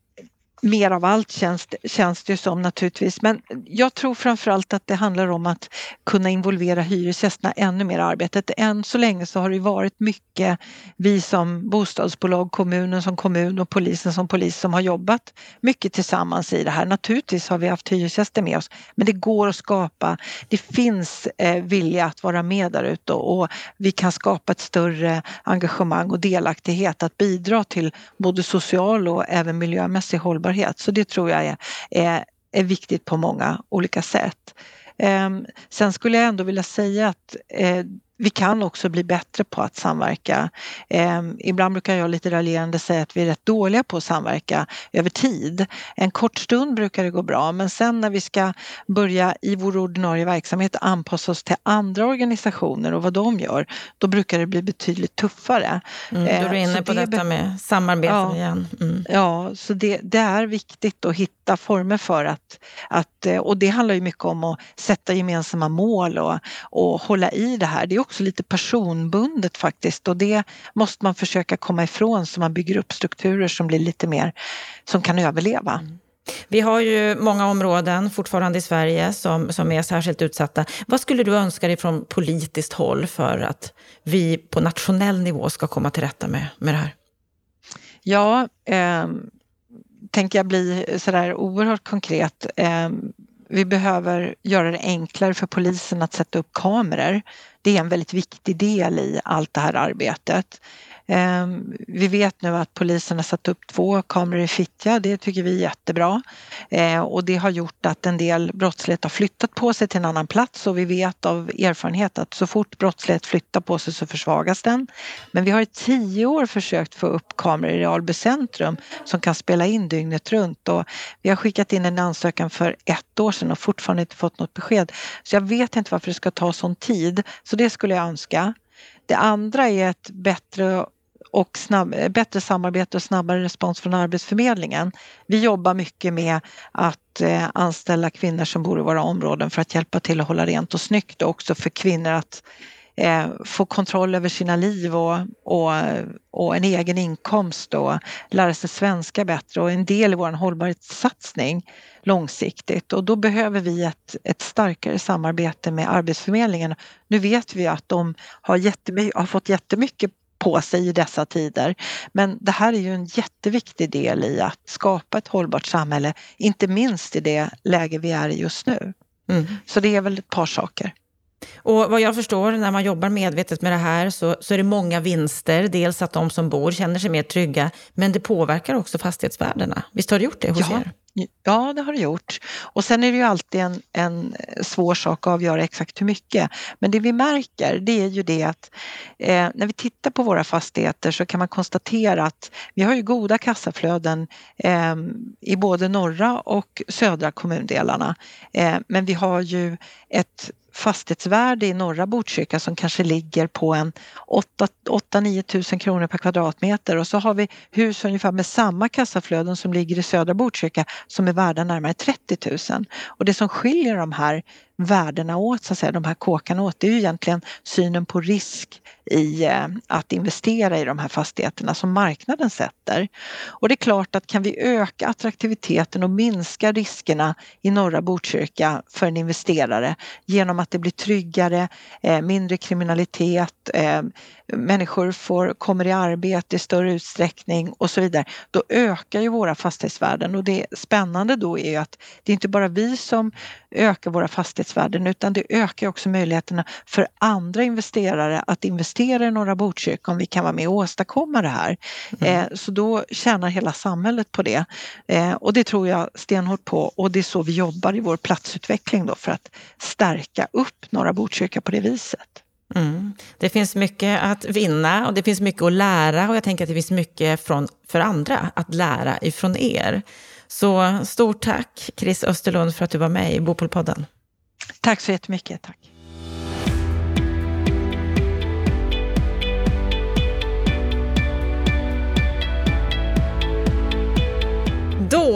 mer av allt känns, känns det som naturligtvis. Men jag tror framförallt att det handlar om att kunna involvera hyresgästerna ännu mer i arbetet. Än så länge så har det varit mycket vi som bostadsbolag, kommunen som kommun och polisen som polis som har jobbat mycket tillsammans i det här. Naturligtvis har vi haft hyresgäster med oss men det går att skapa, det finns eh, vilja att vara med där ute och, och vi kan skapa ett större engagemang och delaktighet att bidra till både social och även miljömässig hållbarhet hållbarhet. Så det tror jag är, är, är viktigt på många olika sätt. Ehm, sen skulle jag ändå vilja säga att eh, vi kan också bli bättre på att samverka. Eh, ibland brukar jag lite raljerande säga att vi är rätt dåliga på att samverka över tid. En kort stund brukar det gå bra men sen när vi ska börja i vår ordinarie verksamhet anpassa oss till andra organisationer och vad de gör, då brukar det bli betydligt tuffare. Mm, då är du inne på det detta med samarbete ja, igen. Mm. Ja, så det, det, är viktigt att hitta former för att, att, eh, och det handlar ju mycket om att sätta gemensamma mål och, och hålla i det här. Det också lite personbundet faktiskt och det måste man försöka komma ifrån så man bygger upp strukturer som blir lite mer, som kan överleva. Mm. Vi har ju många områden fortfarande i Sverige som, som är särskilt utsatta. Vad skulle du önska dig från politiskt håll för att vi på nationell nivå ska komma till rätta med, med det här? Ja, eh, tänker jag bli sådär oerhört konkret. Eh, vi behöver göra det enklare för polisen att sätta upp kameror. Det är en väldigt viktig del i allt det här arbetet. Ehm, vi vet nu att polisen har satt upp två kameror i Fittja. Det tycker vi är jättebra. Ehm, och det har gjort att en del brottslighet har flyttat på sig till en annan plats och vi vet av erfarenhet att så fort brottslighet flyttar på sig så försvagas den. Men vi har i tio år försökt få upp kameror i Alby centrum som kan spela in dygnet runt och vi har skickat in en ansökan för ett år sedan och fortfarande inte fått något besked. Så jag vet inte varför det ska ta sån tid. Så det skulle jag önska. Det andra är ett bättre och snabb, eh, bättre samarbete och snabbare respons från Arbetsförmedlingen. Vi jobbar mycket med att eh, anställa kvinnor som bor i våra områden för att hjälpa till att hålla rent och snyggt och också för kvinnor att eh, få kontroll över sina liv och, och, och, en egen inkomst och lära sig svenska bättre och en del i vår hållbarhetssatsning långsiktigt och då behöver vi ett, ett starkare samarbete med Arbetsförmedlingen. Nu vet vi att de har, har fått jättemycket på sig i dessa tider. Men det här är ju en jätteviktig del i att skapa ett hållbart samhälle, inte minst i det läge vi är i just nu. Mm. Så det är väl ett par saker. Och vad jag förstår, när man jobbar medvetet med det här så, så är det många vinster. Dels att de som bor känner sig mer trygga, men det påverkar också fastighetsvärdena. Visst har det gjort det hos ja. er? Ja, det har det gjort. Och sen är det ju alltid en, en svår sak att avgöra exakt hur mycket. Men det vi märker det är ju det att eh, när vi tittar på våra fastigheter så kan man konstatera att vi har ju goda kassaflöden eh, i både norra och södra kommundelarna. Eh, men vi har ju ett fastighetsvärde i norra Botkyrka som kanske ligger på en 8-9 tusen kronor per kvadratmeter och så har vi hus ungefär med samma kassaflöden som ligger i södra Botkyrka som är värda närmare 30 000. Och det som skiljer de här värdena åt, så att säga, de här kåkarna åt, det är ju egentligen synen på risk i eh, att investera i de här fastigheterna som marknaden sätter. Och det är klart att kan vi öka attraktiviteten och minska riskerna i norra Botkyrka för en investerare genom att det blir tryggare, eh, mindre kriminalitet, eh, människor får, kommer i arbete i större utsträckning och så vidare, då ökar ju våra fastighetsvärden och det spännande då är ju att det är inte bara vi som ökar våra fastighetsvärden utan det ökar också möjligheterna för andra investerare att investera i norra Botkyrka om vi kan vara med och åstadkomma det här. Mm. Eh, så då tjänar hela samhället på det eh, och det tror jag stenhårt på och det är så vi jobbar i vår platsutveckling då för att stärka upp norra Botkyrka på det viset. Mm. Det finns mycket att vinna och det finns mycket att lära och jag tänker att det finns mycket från, för andra att lära ifrån er. Så stort tack Chris Österlund för att du var med i Bopolpodden. Tack så jättemycket. Tack.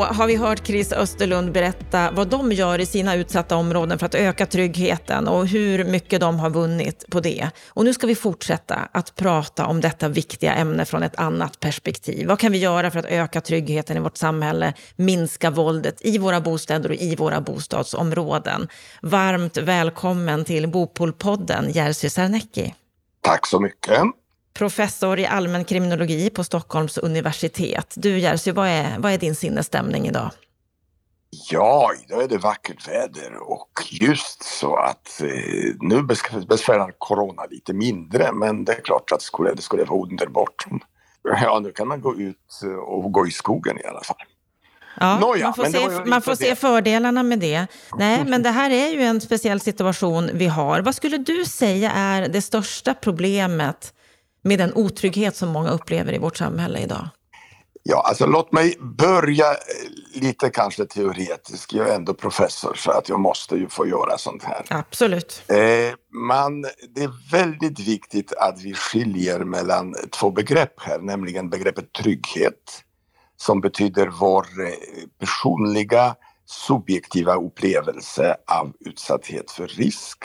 Har vi hört Chris Österlund berätta vad de gör i sina utsatta områden för att öka tryggheten och hur mycket de har vunnit på det. Och nu ska vi fortsätta att prata om detta viktiga ämne från ett annat perspektiv. Vad kan vi göra för att öka tryggheten i vårt samhälle, minska våldet i våra bostäder och i våra bostadsområden? Varmt välkommen till Bopolpodden, Jerzy Sarnecki. Tack så mycket professor i allmän kriminologi på Stockholms universitet. Du Jerzy, vad är, vad är din sinnesstämning idag? Ja, idag är det vackert väder och just så att eh, nu besvärar corona lite mindre men det är klart att skulle, det skulle vara underbart. Ja, nu kan man gå ut och gå i skogen i alla fall. Ja, Nåja, man får, se, man får se fördelarna med det. Nej, men det här är ju en speciell situation vi har. Vad skulle du säga är det största problemet med den otrygghet som många upplever i vårt samhälle idag? Ja, alltså låt mig börja lite kanske teoretiskt. Jag är ändå professor så att jag måste ju få göra sånt här. Absolut. Eh, man, det är väldigt viktigt att vi skiljer mellan två begrepp här, nämligen begreppet trygghet som betyder vår eh, personliga subjektiva upplevelse av utsatthet för risk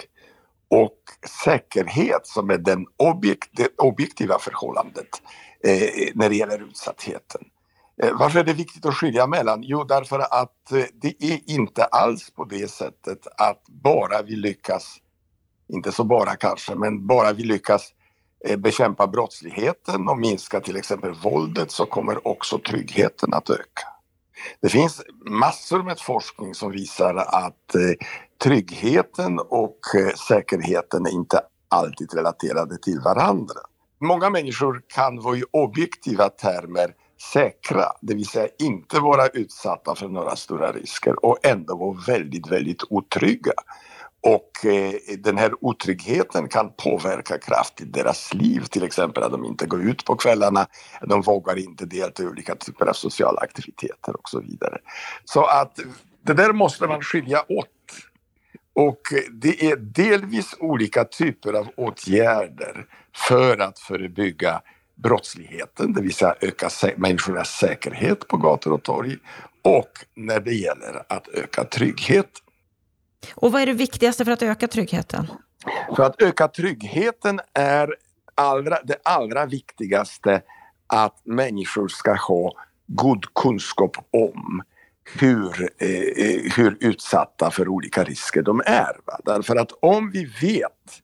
och säkerhet som är den objekt, det objektiva förhållandet eh, när det gäller utsattheten. Eh, varför är det viktigt att skilja mellan? Jo, därför att eh, det är inte alls på det sättet att bara vi lyckas, inte så bara kanske, men bara vi lyckas eh, bekämpa brottsligheten och minska till exempel våldet så kommer också tryggheten att öka. Det finns massor med forskning som visar att eh, tryggheten och eh, säkerheten är inte alltid relaterade till varandra. Många människor kan vara i objektiva termer säkra, det vill säga inte vara utsatta för några stora risker och ändå vara väldigt, väldigt otrygga. Och eh, den här otryggheten kan påverka kraftigt deras liv, till exempel att de inte går ut på kvällarna, de vågar inte delta i olika typer av sociala aktiviteter och så vidare. Så att det där måste man skilja åt. Och det är delvis olika typer av åtgärder för att förebygga brottsligheten, det vill säga öka människornas säkerhet på gator och torg och när det gäller att öka trygghet. Och vad är det viktigaste för att öka tryggheten? För att öka tryggheten är allra, det allra viktigaste att människor ska ha god kunskap om hur, eh, eh hur utsatta för olika risker de är. Va? Därför att om vi vet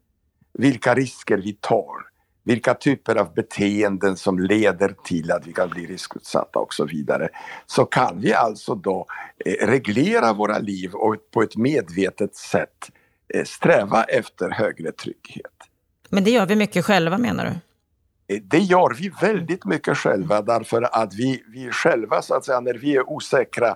vilka risker vi tar vilka typer av beteenden som leder till att vi kan bli riskutsatta och så vidare, så kan vi alltså då eh, reglera våra liv och på ett medvetet sätt eh, sträva efter högre trygghet. Men det gör vi mycket själva menar du? Eh, det gör vi väldigt mycket själva därför att vi, vi själva så att säga när vi är osäkra,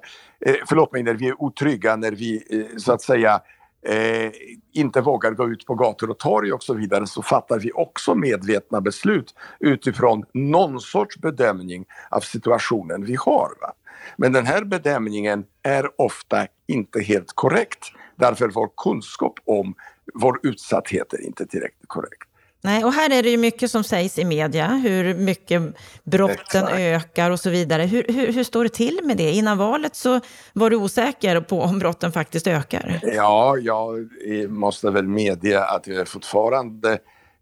förlåt mig, när vi är otrygga, när vi så att säga eh, inte vågar gå ut på gator och torg och så vidare så fattar vi också medvetna beslut utifrån någon sorts bedömning av situationen vi har. Va? Men den här bedömningen är ofta inte helt korrekt därför vår kunskap om vår utsatthet är inte tillräckligt korrekt. Nej, och här är det ju mycket som sägs i media, hur mycket brotten Exakt. ökar och så vidare. Hur, hur, hur, står det till med det? Innan valet så var du osäker på om brotten faktiskt ökar. Ja, jag måste väl medge att jag fortfarande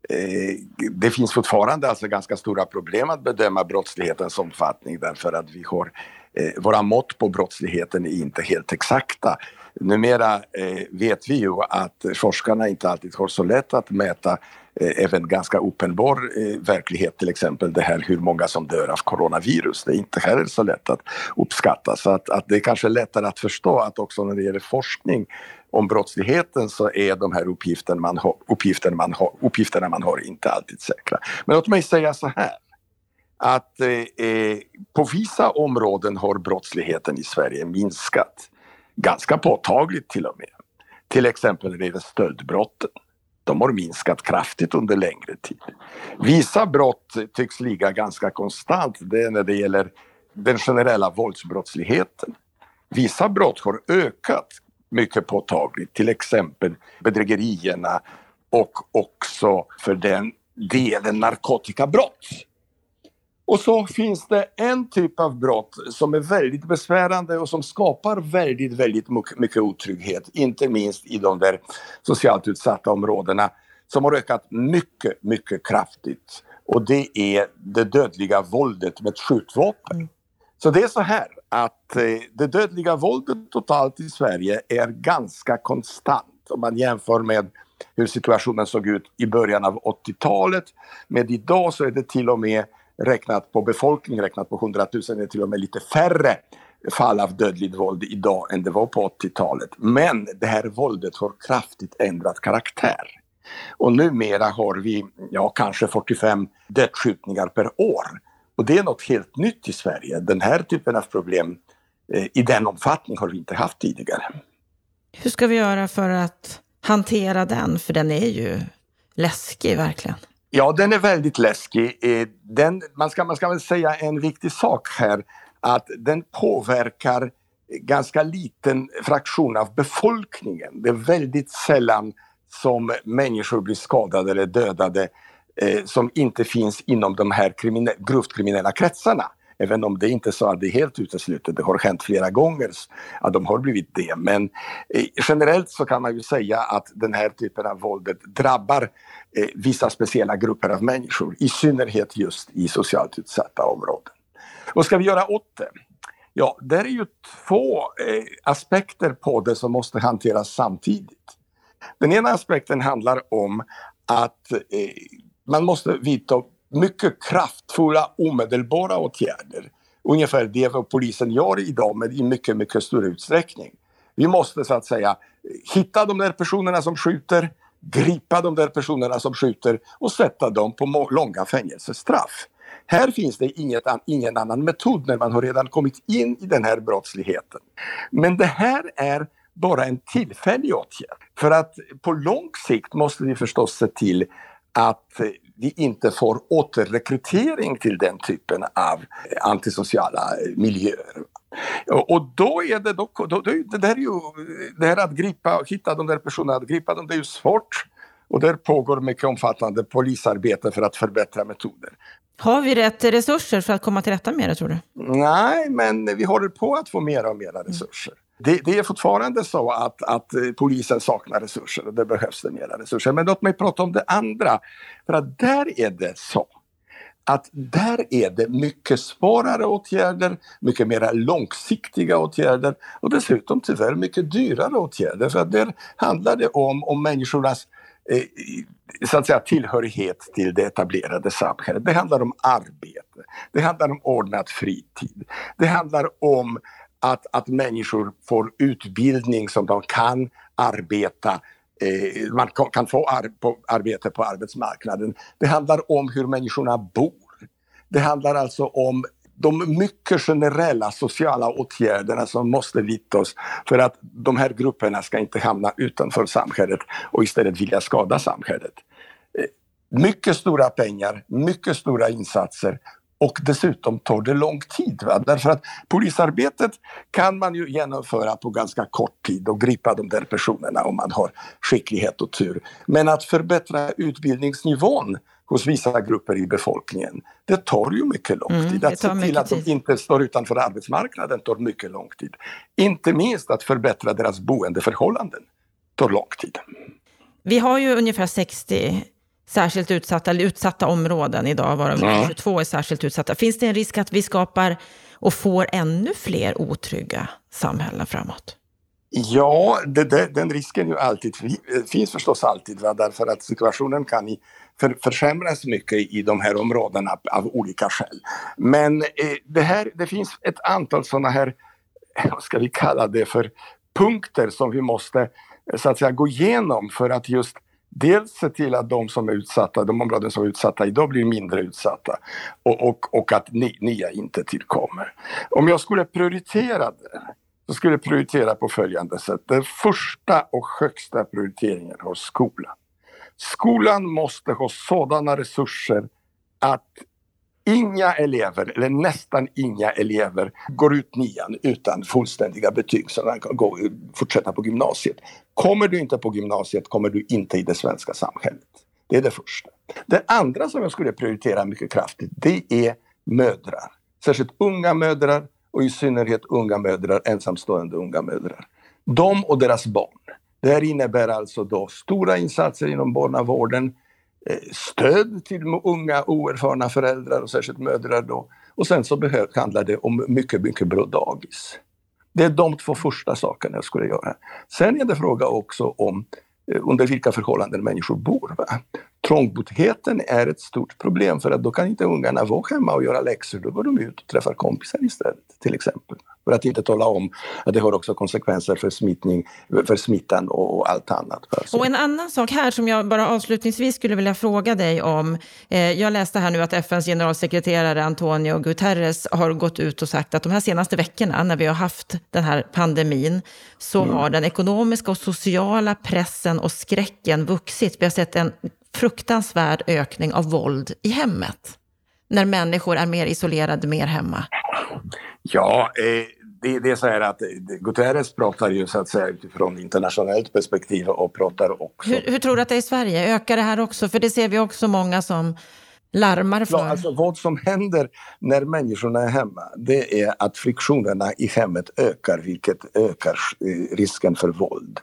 eh, det finns fortfarande alltså ganska stora problem att bedöma brottslighetens omfattning därför att vi har eh, våra mått på brottsligheten är inte helt exakta. Numera eh, vet vi ju att forskarna inte alltid har så lätt att mäta Eh, Eh, även ganska uppenbar eh, verklighet, till exempel det här hur många som dör av coronavirus. Det är inte heller så lätt att uppskatta. Så att, att det är kanske lättare att förstå att också när det gäller forskning om brottsligheten så är de här uppgifterna man har, uppgifterna man har, uppgifterna man har inte alltid säkra. Men låt mig säga så här att eh, eh på vissa områden har brottsligheten i Sverige minskat ganska påtagligt till och med. Till exempel när det gäller stöldbrotten de har minskat kraftigt under längre tid. Vissa brott tycks ligga ganska konstant, det är när det gäller den generella våldsbrottsligheten. Vissa brott har ökat mycket påtagligt, till exempel bedrägerierna och också för den delen narkotikabrott. Och så finns det en typ av brott som är väldigt besvärande och som skapar väldigt, väldigt mycket otrygghet, inte minst i de där socialt utsatta områdena som har ökat mycket, mycket kraftigt. Och det är det dödliga våldet med skjutvapen. Mm. Så det är så här att eh, det dödliga våldet totalt i Sverige är ganska konstant om man jämför med hur situationen såg ut i början av 80-talet. Men idag så är det till och med räknat på befolkning, räknat på 100 000, är till och med lite färre fall av dödligt våld idag än det var på 80-talet. Men det här våldet har kraftigt ändrat karaktär. Och numera har vi ja, kanske 45 dödsskjutningar per år. Och det är något helt nytt i Sverige. Den här typen av problem eh, i den omfattning har vi inte haft tidigare. Hur ska vi göra för att hantera den? För den är ju läskig verkligen. Ja, den är väldigt läskig. Eh, den, man, ska, man ska väl säga en viktig sak här, att den påverkar ganska liten fraktion av befolkningen. Det är väldigt sällan som människor blir skadade eller dödade eh, som inte finns inom de här kriminell, grovt kriminella kretsarna. Även om det inte är så att det är helt uteslutet, det har hänt flera gånger att de har blivit det. Men eh, generellt så kan man ju säga att den här typen av våldet drabbar eh, vissa speciella grupper av människor, i synnerhet just i socialt utsatta områden. Vad ska vi göra åt det? Ja, det är ju två eh, aspekter på det som måste hanteras samtidigt. Den ena aspekten handlar om att eh, man måste vidta mycket kraftfulla omedelbara åtgärder. Ungefär det vad polisen gör idag men i mycket, mycket större utsträckning. Vi måste så att säga hitta de där personerna som skjuter, gripa de där personerna som skjuter och sätta dem på långa fängelsestraff. Här finns det inget, ingen annan metod när man har redan kommit in i den här brottsligheten. Men det här är bara en tillfällig åtgärd. För att på lång sikt måste vi förstås se till att vi inte får återrekrytering till den typen av antisociala miljöer. Och då är det, då, då, det, där är ju, det här att gripa, hitta de där personerna, att gripa dem, det är ju svårt. Och där pågår mycket omfattande polisarbete för att förbättra metoder. Har vi rätt resurser för att komma till rätta med det tror du? Nej, men vi håller på att få mer och mer resurser. Det, det, är fortfarande så att, att eh, polisen saknar resurser och det behövs det mera resurser. Men låt mig prata om det andra. För att där är det så att där är det mycket svårare åtgärder, mycket mer långsiktiga åtgärder och dessutom tyvärr mycket dyrare åtgärder. För att där handlar det om, om människornas eh, så att säga tillhörighet till det etablerade samhället. Det handlar om arbete, det handlar om ordnad fritid, det handlar om att, att människor får utbildning som de kan arbeta eh, man kan få ar på, arbete på arbetsmarknaden. Det handlar om hur människorna bor. Det handlar alltså om de mycket generella sociala åtgärderna som måste vidtas för att de här grupperna ska inte hamna utanför samhället och istället vilja skada samhället. Eh, mycket stora pengar, mycket stora insatser och dessutom tar det lång tid. Va? Därför att polisarbetet kan man ju genomföra på ganska kort tid och gripa de där personerna om man har skicklighet och tur. Men att förbättra utbildningsnivån hos vissa grupper i befolkningen, det tar ju mycket lång mm, tid. att se till att de inte står utanför arbetsmarknaden tar mycket lång tid. Inte minst att förbättra deras boendeförhållanden tar lång tid. Vi har ju ungefär 60 särskilt utsatta, eller utsatta områden idag, varav ja. 22 är särskilt utsatta. Finns det en risk att vi skapar och får ännu fler otrygga samhällen framåt? Ja, det, det, den risken ju alltid, finns förstås alltid, va? därför att situationen kan i, för, försämras mycket i de här områdena av olika skäl. Men eh, det, här, det finns ett antal sådana här, vad ska vi kalla det för, punkter som vi måste så att säga gå igenom för att just dels se till att de som är utsatta, de områden som är utsatta idag blir mindre utsatta och, och, och att ni, nya inte tillkommer. Om jag skulle prioritera det så skulle jag prioritera på följande sätt. Den första och högsta prioriteringen har skolan. Skolan måste ha sådana resurser att inga elever, eller nästan inga elever, går ut nian utan fullständiga betyg så de kan gå, fortsätta på gymnasiet. Kommer du inte på gymnasiet kommer du inte i det svenska samhället. Det är det första. Det andra som jag skulle prioritera mycket kraftigt, det är mödrar. Särskilt unga mödrar och i synnerhet unga mödrar, ensamstående unga mödrar. De och deras barn. Det här innebär alltså då stora insatser inom barnavården, Eh, stöd till unga oerfarna föräldrar och särskilt mödrar då. Och sen så handlar det om mycket, mycket bra dagis. Det är de två första sakerna jag skulle göra. Sen är det fråga också om eh, under vilka förhållanden människor bor. Va? Trångboddheten är ett stort problem för att då kan inte ungarna vara hemma och göra läxor, då går de ut och träffar kompisar istället till exempel. För att inte tala om att det har också konsekvenser för, smittning, för smittan och allt annat. Och en annan sak här som jag bara avslutningsvis skulle vilja fråga dig om. Eh, jag läste här nu att FNs generalsekreterare Antonio Guterres har gått ut och sagt att de här senaste veckorna när vi har haft den här pandemin så mm. har den ekonomiska och sociala pressen och skräcken vuxit. Vi har sett en fruktansvärd ökning av våld i hemmet. När människor är mer isolerade, mer hemma. Ja, eh, det, det, är så här att eh, Guterres pratar ju så att säga utifrån internationellt perspektiv och pratar också... Hur, hur tror du att det är i Sverige? Ökar det här också? För det ser vi också många som larmar för. Ja, alltså vad som händer när människorna är hemma, det är att friktionerna i hemmet ökar, vilket ökar eh, risken för våld.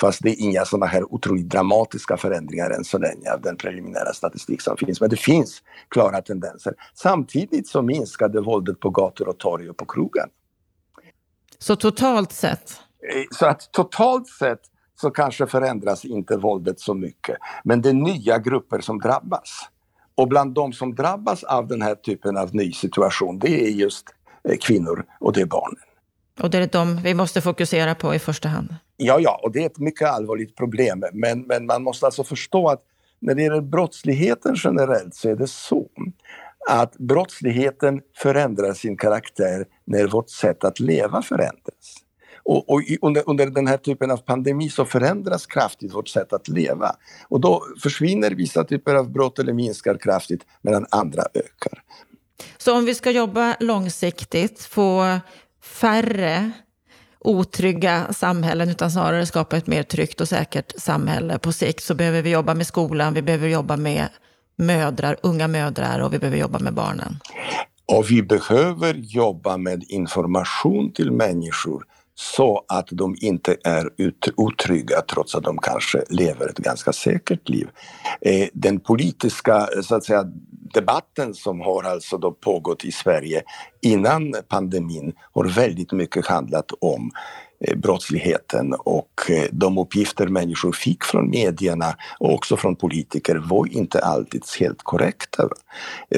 Fast det är inga sådana här otroligt dramatiska förändringar än så länge av den preliminära statistik som finns. Men det finns klara tendenser. Samtidigt så minskade våldet på gator och torg och på krogen. Så totalt sett? Eh, så att totalt sett så kanske förändras inte våldet så mycket. Men det är nya grupper som drabbas. Och bland de som drabbas av den här typen av ny situation, det är just eh, kvinnor och det är barnen. Och det är de vi måste fokusera på i första hand? Ja, ja, och det är ett mycket allvarligt problem. Men, men man måste alltså förstå att när det gäller brottsligheten generellt så är det så att brottsligheten förändrar sin karaktär när vårt sätt att leva förändras. Och, och under, under, den här typen av pandemi så förändras kraftigt vårt sätt att leva. Och då försvinner vissa typer av brott eller minskar kraftigt medan andra ökar. Så om vi ska jobba långsiktigt, få färre otrygga samhällen utan snarare skapa ett mer tryggt och säkert samhälle på sikt så behöver vi jobba med skolan, vi behöver jobba med mödrar, unga mödrar och vi behöver jobba med barnen. Och vi behöver jobba med information till människor så att de inte är otrygga trots att de kanske lever ett ganska säkert liv. Eh, den politiska så att säga, debatten som har alltså då pågått i Sverige innan pandemin har väldigt mycket handlat om brottsligheten och eh, de uppgifter människor fick från medierna och också från politiker var inte alltid helt korrekta.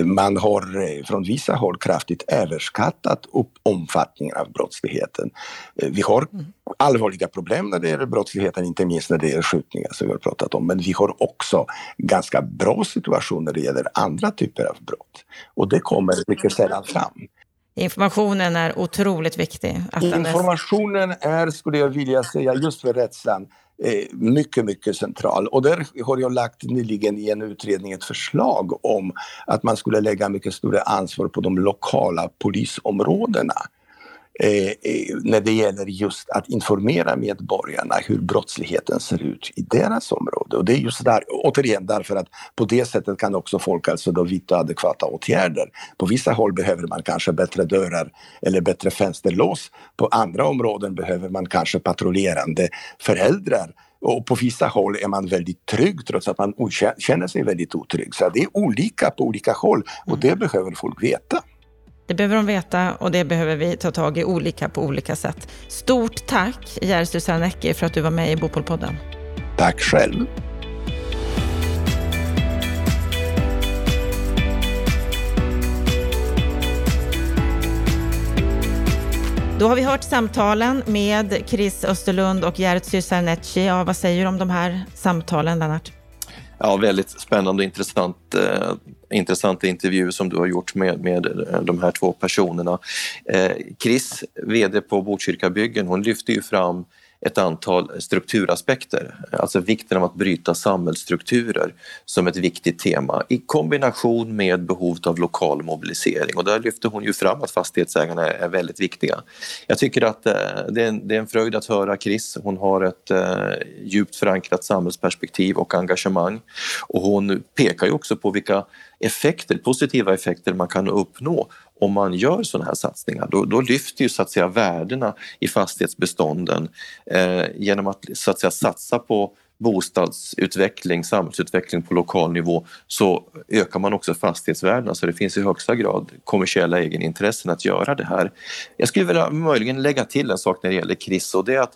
Man har från vissa håll kraftigt överskattat upp omfattningen av brottsligheten. Vi har mm. allvarliga problem när det gäller brottsligheten, inte minst när det gäller skjutningar som vi har pratat om, men vi har också ganska bra situation när det gäller andra typer av brott. Och det kommer mycket sällan fram. Informationen är otroligt viktig. Informationen är, skulle jag vilja säga, just för rädslan, eh, mycket, mycket central. Och där har jag lagt nyligen i en utredning ett förslag om att man skulle lägga mycket större ansvar på de lokala polisområdena. Eh, eh, när det gäller just att informera medborgarna hur brottsligheten ser ut i deras område. Och det är just där, återigen därför att på det sättet kan också folk alltså då vidta adekvata åtgärder. På vissa håll behöver man kanske bättre dörrar eller bättre fönsterlås. På andra områden behöver man kanske patrullerande föräldrar och på vissa håll är man väldigt trygg trots att man känner sig väldigt otrygg. Så det är olika på olika håll och det behöver folk veta. Det behöver de veta och det behöver vi ta tag i olika på olika sätt. Stort tack Jerzy Sarnecki för att du var med i Bopolpodden. Tack själv. Då har vi hört samtalen med Chris Österlund och Jerzy Sarnecki. Ja, vad säger du om de här samtalen, Lennart? Ja, väldigt spännande och intressant, eh, intressanta intervju som du har gjort med, med eh, de här två personerna. Eh, Chris, VD på Botkyrkabyggen, hon lyfte ju fram ett antal strukturaspekter, alltså vikten av att bryta samhällsstrukturer som ett viktigt tema i kombination med behovet av lokal mobilisering. Och där lyfter hon ju fram att fastighetsägarna är väldigt viktiga. Jag tycker att eh, det är en, det är en fröjd att höra Chris, hon har ett eh, djupt förankrat samhällsperspektiv och engagemang. Och hon pekar ju också på vilka effekter, positiva effekter man kan uppnå om man gör sådana här satsningar. Då, då lyfter ju så att säga värdena i fastighetsbestånden eh, genom att så att säga satsa på bostadsutveckling, samhällsutveckling på lokal nivå så ökar man också fastighetsvärdena så det finns i högsta grad kommersiella egenintressen att göra det här. Jag skulle vilja möjligen lägga till en sak när det gäller KRIS och det är att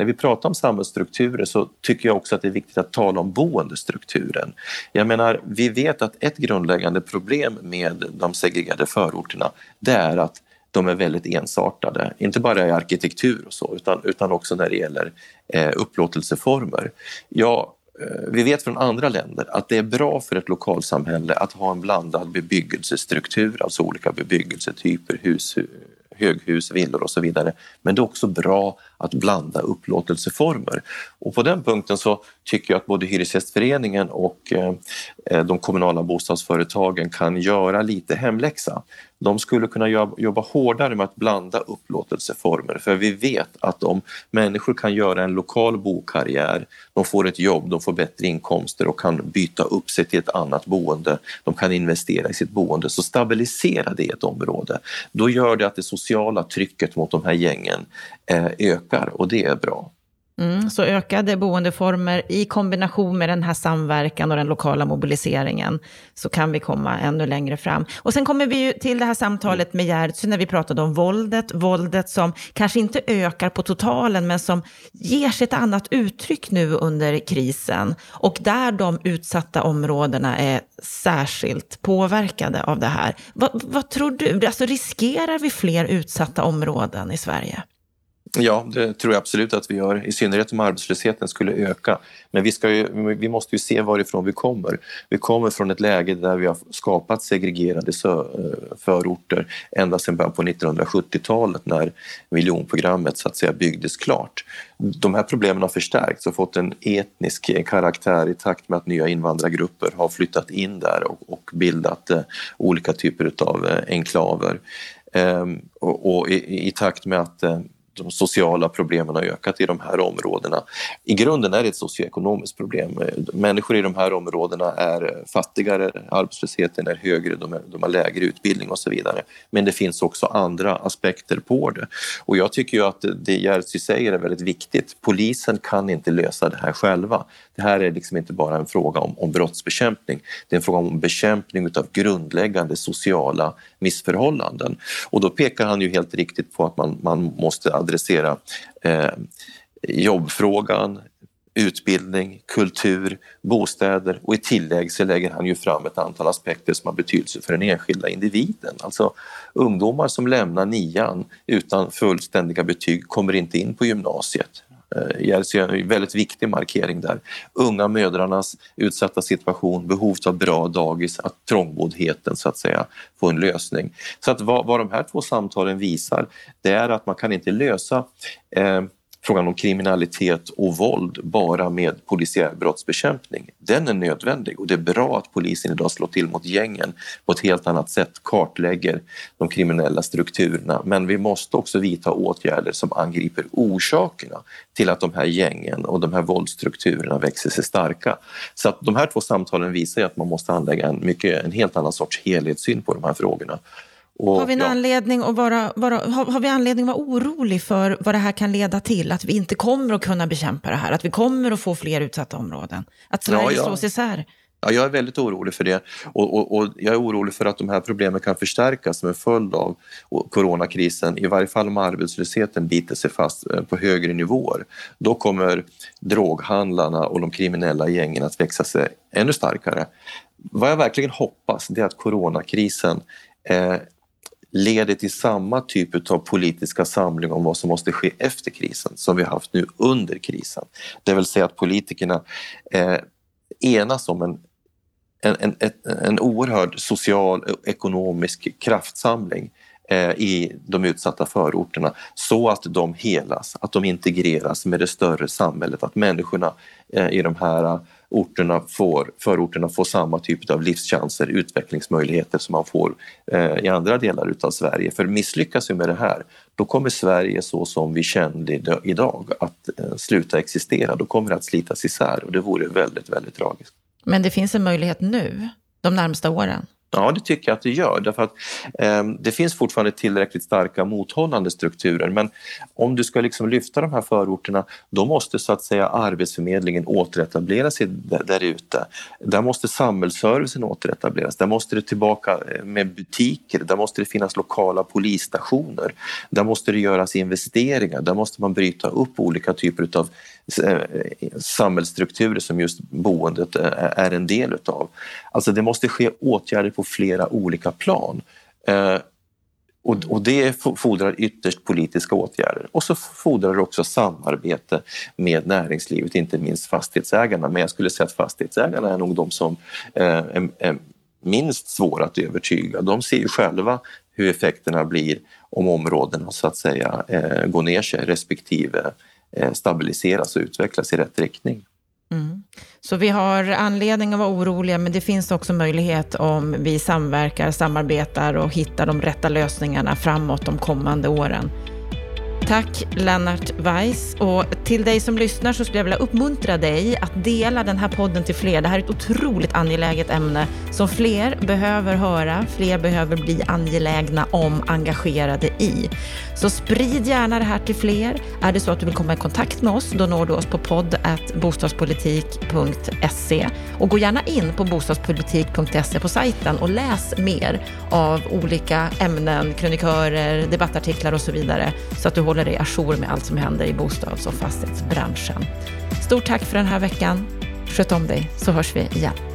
när vi pratar om samhällsstrukturer så tycker jag också att det är viktigt att tala om boendestrukturen. Jag menar, vi vet att ett grundläggande problem med de segregerade förorterna det är att de är väldigt ensartade, inte bara i arkitektur och så utan, utan också när det gäller eh, upplåtelseformer. Ja, eh, vi vet från andra länder att det är bra för ett lokalsamhälle att ha en blandad bebyggelsestruktur, alltså olika bebyggelsetyper, hus, höghus, villor och så vidare. Men det är också bra att blanda upplåtelseformer. Och på den punkten så tycker jag att både Hyresgästföreningen och eh, de kommunala bostadsföretagen kan göra lite hemläxa. De skulle kunna jobba hårdare med att blanda upplåtelseformer för vi vet att om människor kan göra en lokal bokarriär, de får ett jobb, de får bättre inkomster och kan byta upp sig till ett annat boende, de kan investera i sitt boende, så stabiliserar det ett område. Då gör det att det sociala trycket mot de här gängen eh, ökar och det är bra. Mm, så ökade boendeformer i kombination med den här samverkan och den lokala mobiliseringen så kan vi komma ännu längre fram. Och sen kommer vi ju till det här samtalet med Gertsy när vi pratade om våldet. Våldet som kanske inte ökar på totalen men som ger sig ett annat uttryck nu under krisen. Och där de utsatta områdena är särskilt påverkade av det här. Vad, vad tror du? Alltså riskerar vi fler utsatta områden i Sverige? Ja, det tror jag absolut att vi gör, i synnerhet om arbetslösheten skulle öka. Men vi, ska ju, vi måste ju se varifrån vi kommer. Vi kommer från ett läge där vi har skapat segregerade eh, förorter ända sedan början på 1970-talet när miljonprogrammet så att säga byggdes klart. De här problemen har förstärkts och fått en etnisk karaktär i takt med att nya invandrargrupper har flyttat in där och, och bildat eh, olika typer av eh, enklaver. Ehm, och, och i, i, takt med att eh, de sociala problemen har ökat i de här områdena. I grunden är det ett socioekonomiskt problem. Människor i de här områdena är fattigare, arbetslösheten är högre, de, är, de har lägre utbildning och så vidare. Men det finns också andra aspekter på det. Och jag tycker ju att det Jerzy säger är väldigt viktigt. Polisen kan inte lösa det här själva. Det här är liksom inte bara en fråga om, om brottsbekämpning. Det är en fråga om bekämpning av grundläggande sociala missförhållanden. Och då pekar han ju helt riktigt på att man, man måste adressera eh, jobbfrågan, utbildning, kultur, bostäder och i tillägg så lägger han ju fram ett antal aspekter som har betydelse för den enskilda individen. Alltså ungdomar som lämnar nian utan fullständiga betyg kommer inte in på gymnasiet. Jersey eh, en väldigt viktig markering där. Unga mödrarnas utsatta situation, behovet av bra dagis, att trångboddheten så att säga får en lösning. Så att vad, vad de här två samtalen visar det är att man kan inte lösa eh, frågan om kriminalitet och våld bara med polisiär brottsbekämpning. Den är nödvändig och det är bra att polisen idag slår till mot gängen på ett helt annat sätt, kartlägger de kriminella strukturerna. Men vi måste också vidta åtgärder som angriper orsakerna till att de här gängen och de här våldsstrukturerna växer sig starka. Så att de här två samtalen visar att man måste anlägga en, mycket, en helt annan sorts helhetssyn på de här frågorna. Och, har, vi en ja. anledning att vara, vara, har, har, vi anledning att vara orolig för vad det här kan leda till? Att vi inte kommer att kunna bekämpa det här? Att vi kommer att få fler utsatta områden? Att Sverige ja, ja. slås isär? Ja, jag är väldigt orolig för det och, och, och, jag är orolig för att de här problemen kan förstärkas som en följd av coronakrisen. I varje fall om arbetslösheten biter sig fast eh, på högre nivåer. Då kommer droghandlarna och de kriminella gängen att växa sig ännu starkare. Vad jag verkligen hoppas är att coronakrisen eh, leder till samma typ av politiska samling om vad som måste ske efter krisen som vi haft nu under krisen. Det vill säga att politikerna eh, enas om en, en, en, en oerhörd social och ekonomisk kraftsamling eh, i de utsatta förorterna så att de helas, att de integreras med det större samhället, att människorna eh, i de här orterna får, förorterna får samma typ av livschanser, utvecklingsmöjligheter som man får eh, i andra delar utav Sverige. För misslyckas vi med det här, då kommer Sverige så som vi kände idag att eh, sluta existera. Då kommer det att slitas isär och det vore väldigt, väldigt tragiskt. Men det finns en möjlighet nu, de närmsta åren? Ja, det tycker jag att det gör. Därför att, eh, det finns fortfarande tillräckligt starka mothållande strukturer men om du ska liksom lyfta de här förorterna då måste så att säga Arbetsförmedlingen återetablera sig där, ute. Där måste samhällsservicen återetableras. Där måste det tillbaka eh, med butiker. Där måste det finnas lokala polisstationer. Där måste det göras investeringar. Där måste man bryta upp olika typer av Eh, samhällsstrukturer som just boendet eh, är en del utav. Alltså det måste ske åtgärder på flera olika plan. Eh, och, det fordrar ytterst politiska åtgärder. Och så fordrar det också samarbete med näringslivet, inte minst fastighetsägarna. Men jag skulle säga att fastighetsägarna är nog de som är minst svåra att övertyga. De ser ju själva hur effekterna blir om områdena så att säga går ner sig respektive Eh, stabiliseras och utvecklas i rätt riktning. Mm. Så vi har anledning att vara oroliga, men det finns också möjlighet om vi samverkar, samarbetar och hittar de rätta lösningarna framåt de kommande åren. Tack Lennart Weiss. Och till dig som lyssnar så skulle jag vilja uppmuntra dig att dela den här podden till fler. Det här är ett otroligt angeläget ämne som fler behöver höra, fler behöver bli angelägna om, engagerade i. Så sprid gärna det här till fler. Är det så att du vill komma i kontakt med oss, då når du oss på podd.bostadspolitik.se och gå gärna in på bostadspolitik.se på sajten och läs mer av olika ämnen, krönikörer, debattartiklar och så vidare så att du håller håller dig ajour med allt som händer i bostads och fastighetsbranschen. Stort tack för den här veckan. Sköt om dig så hörs vi igen.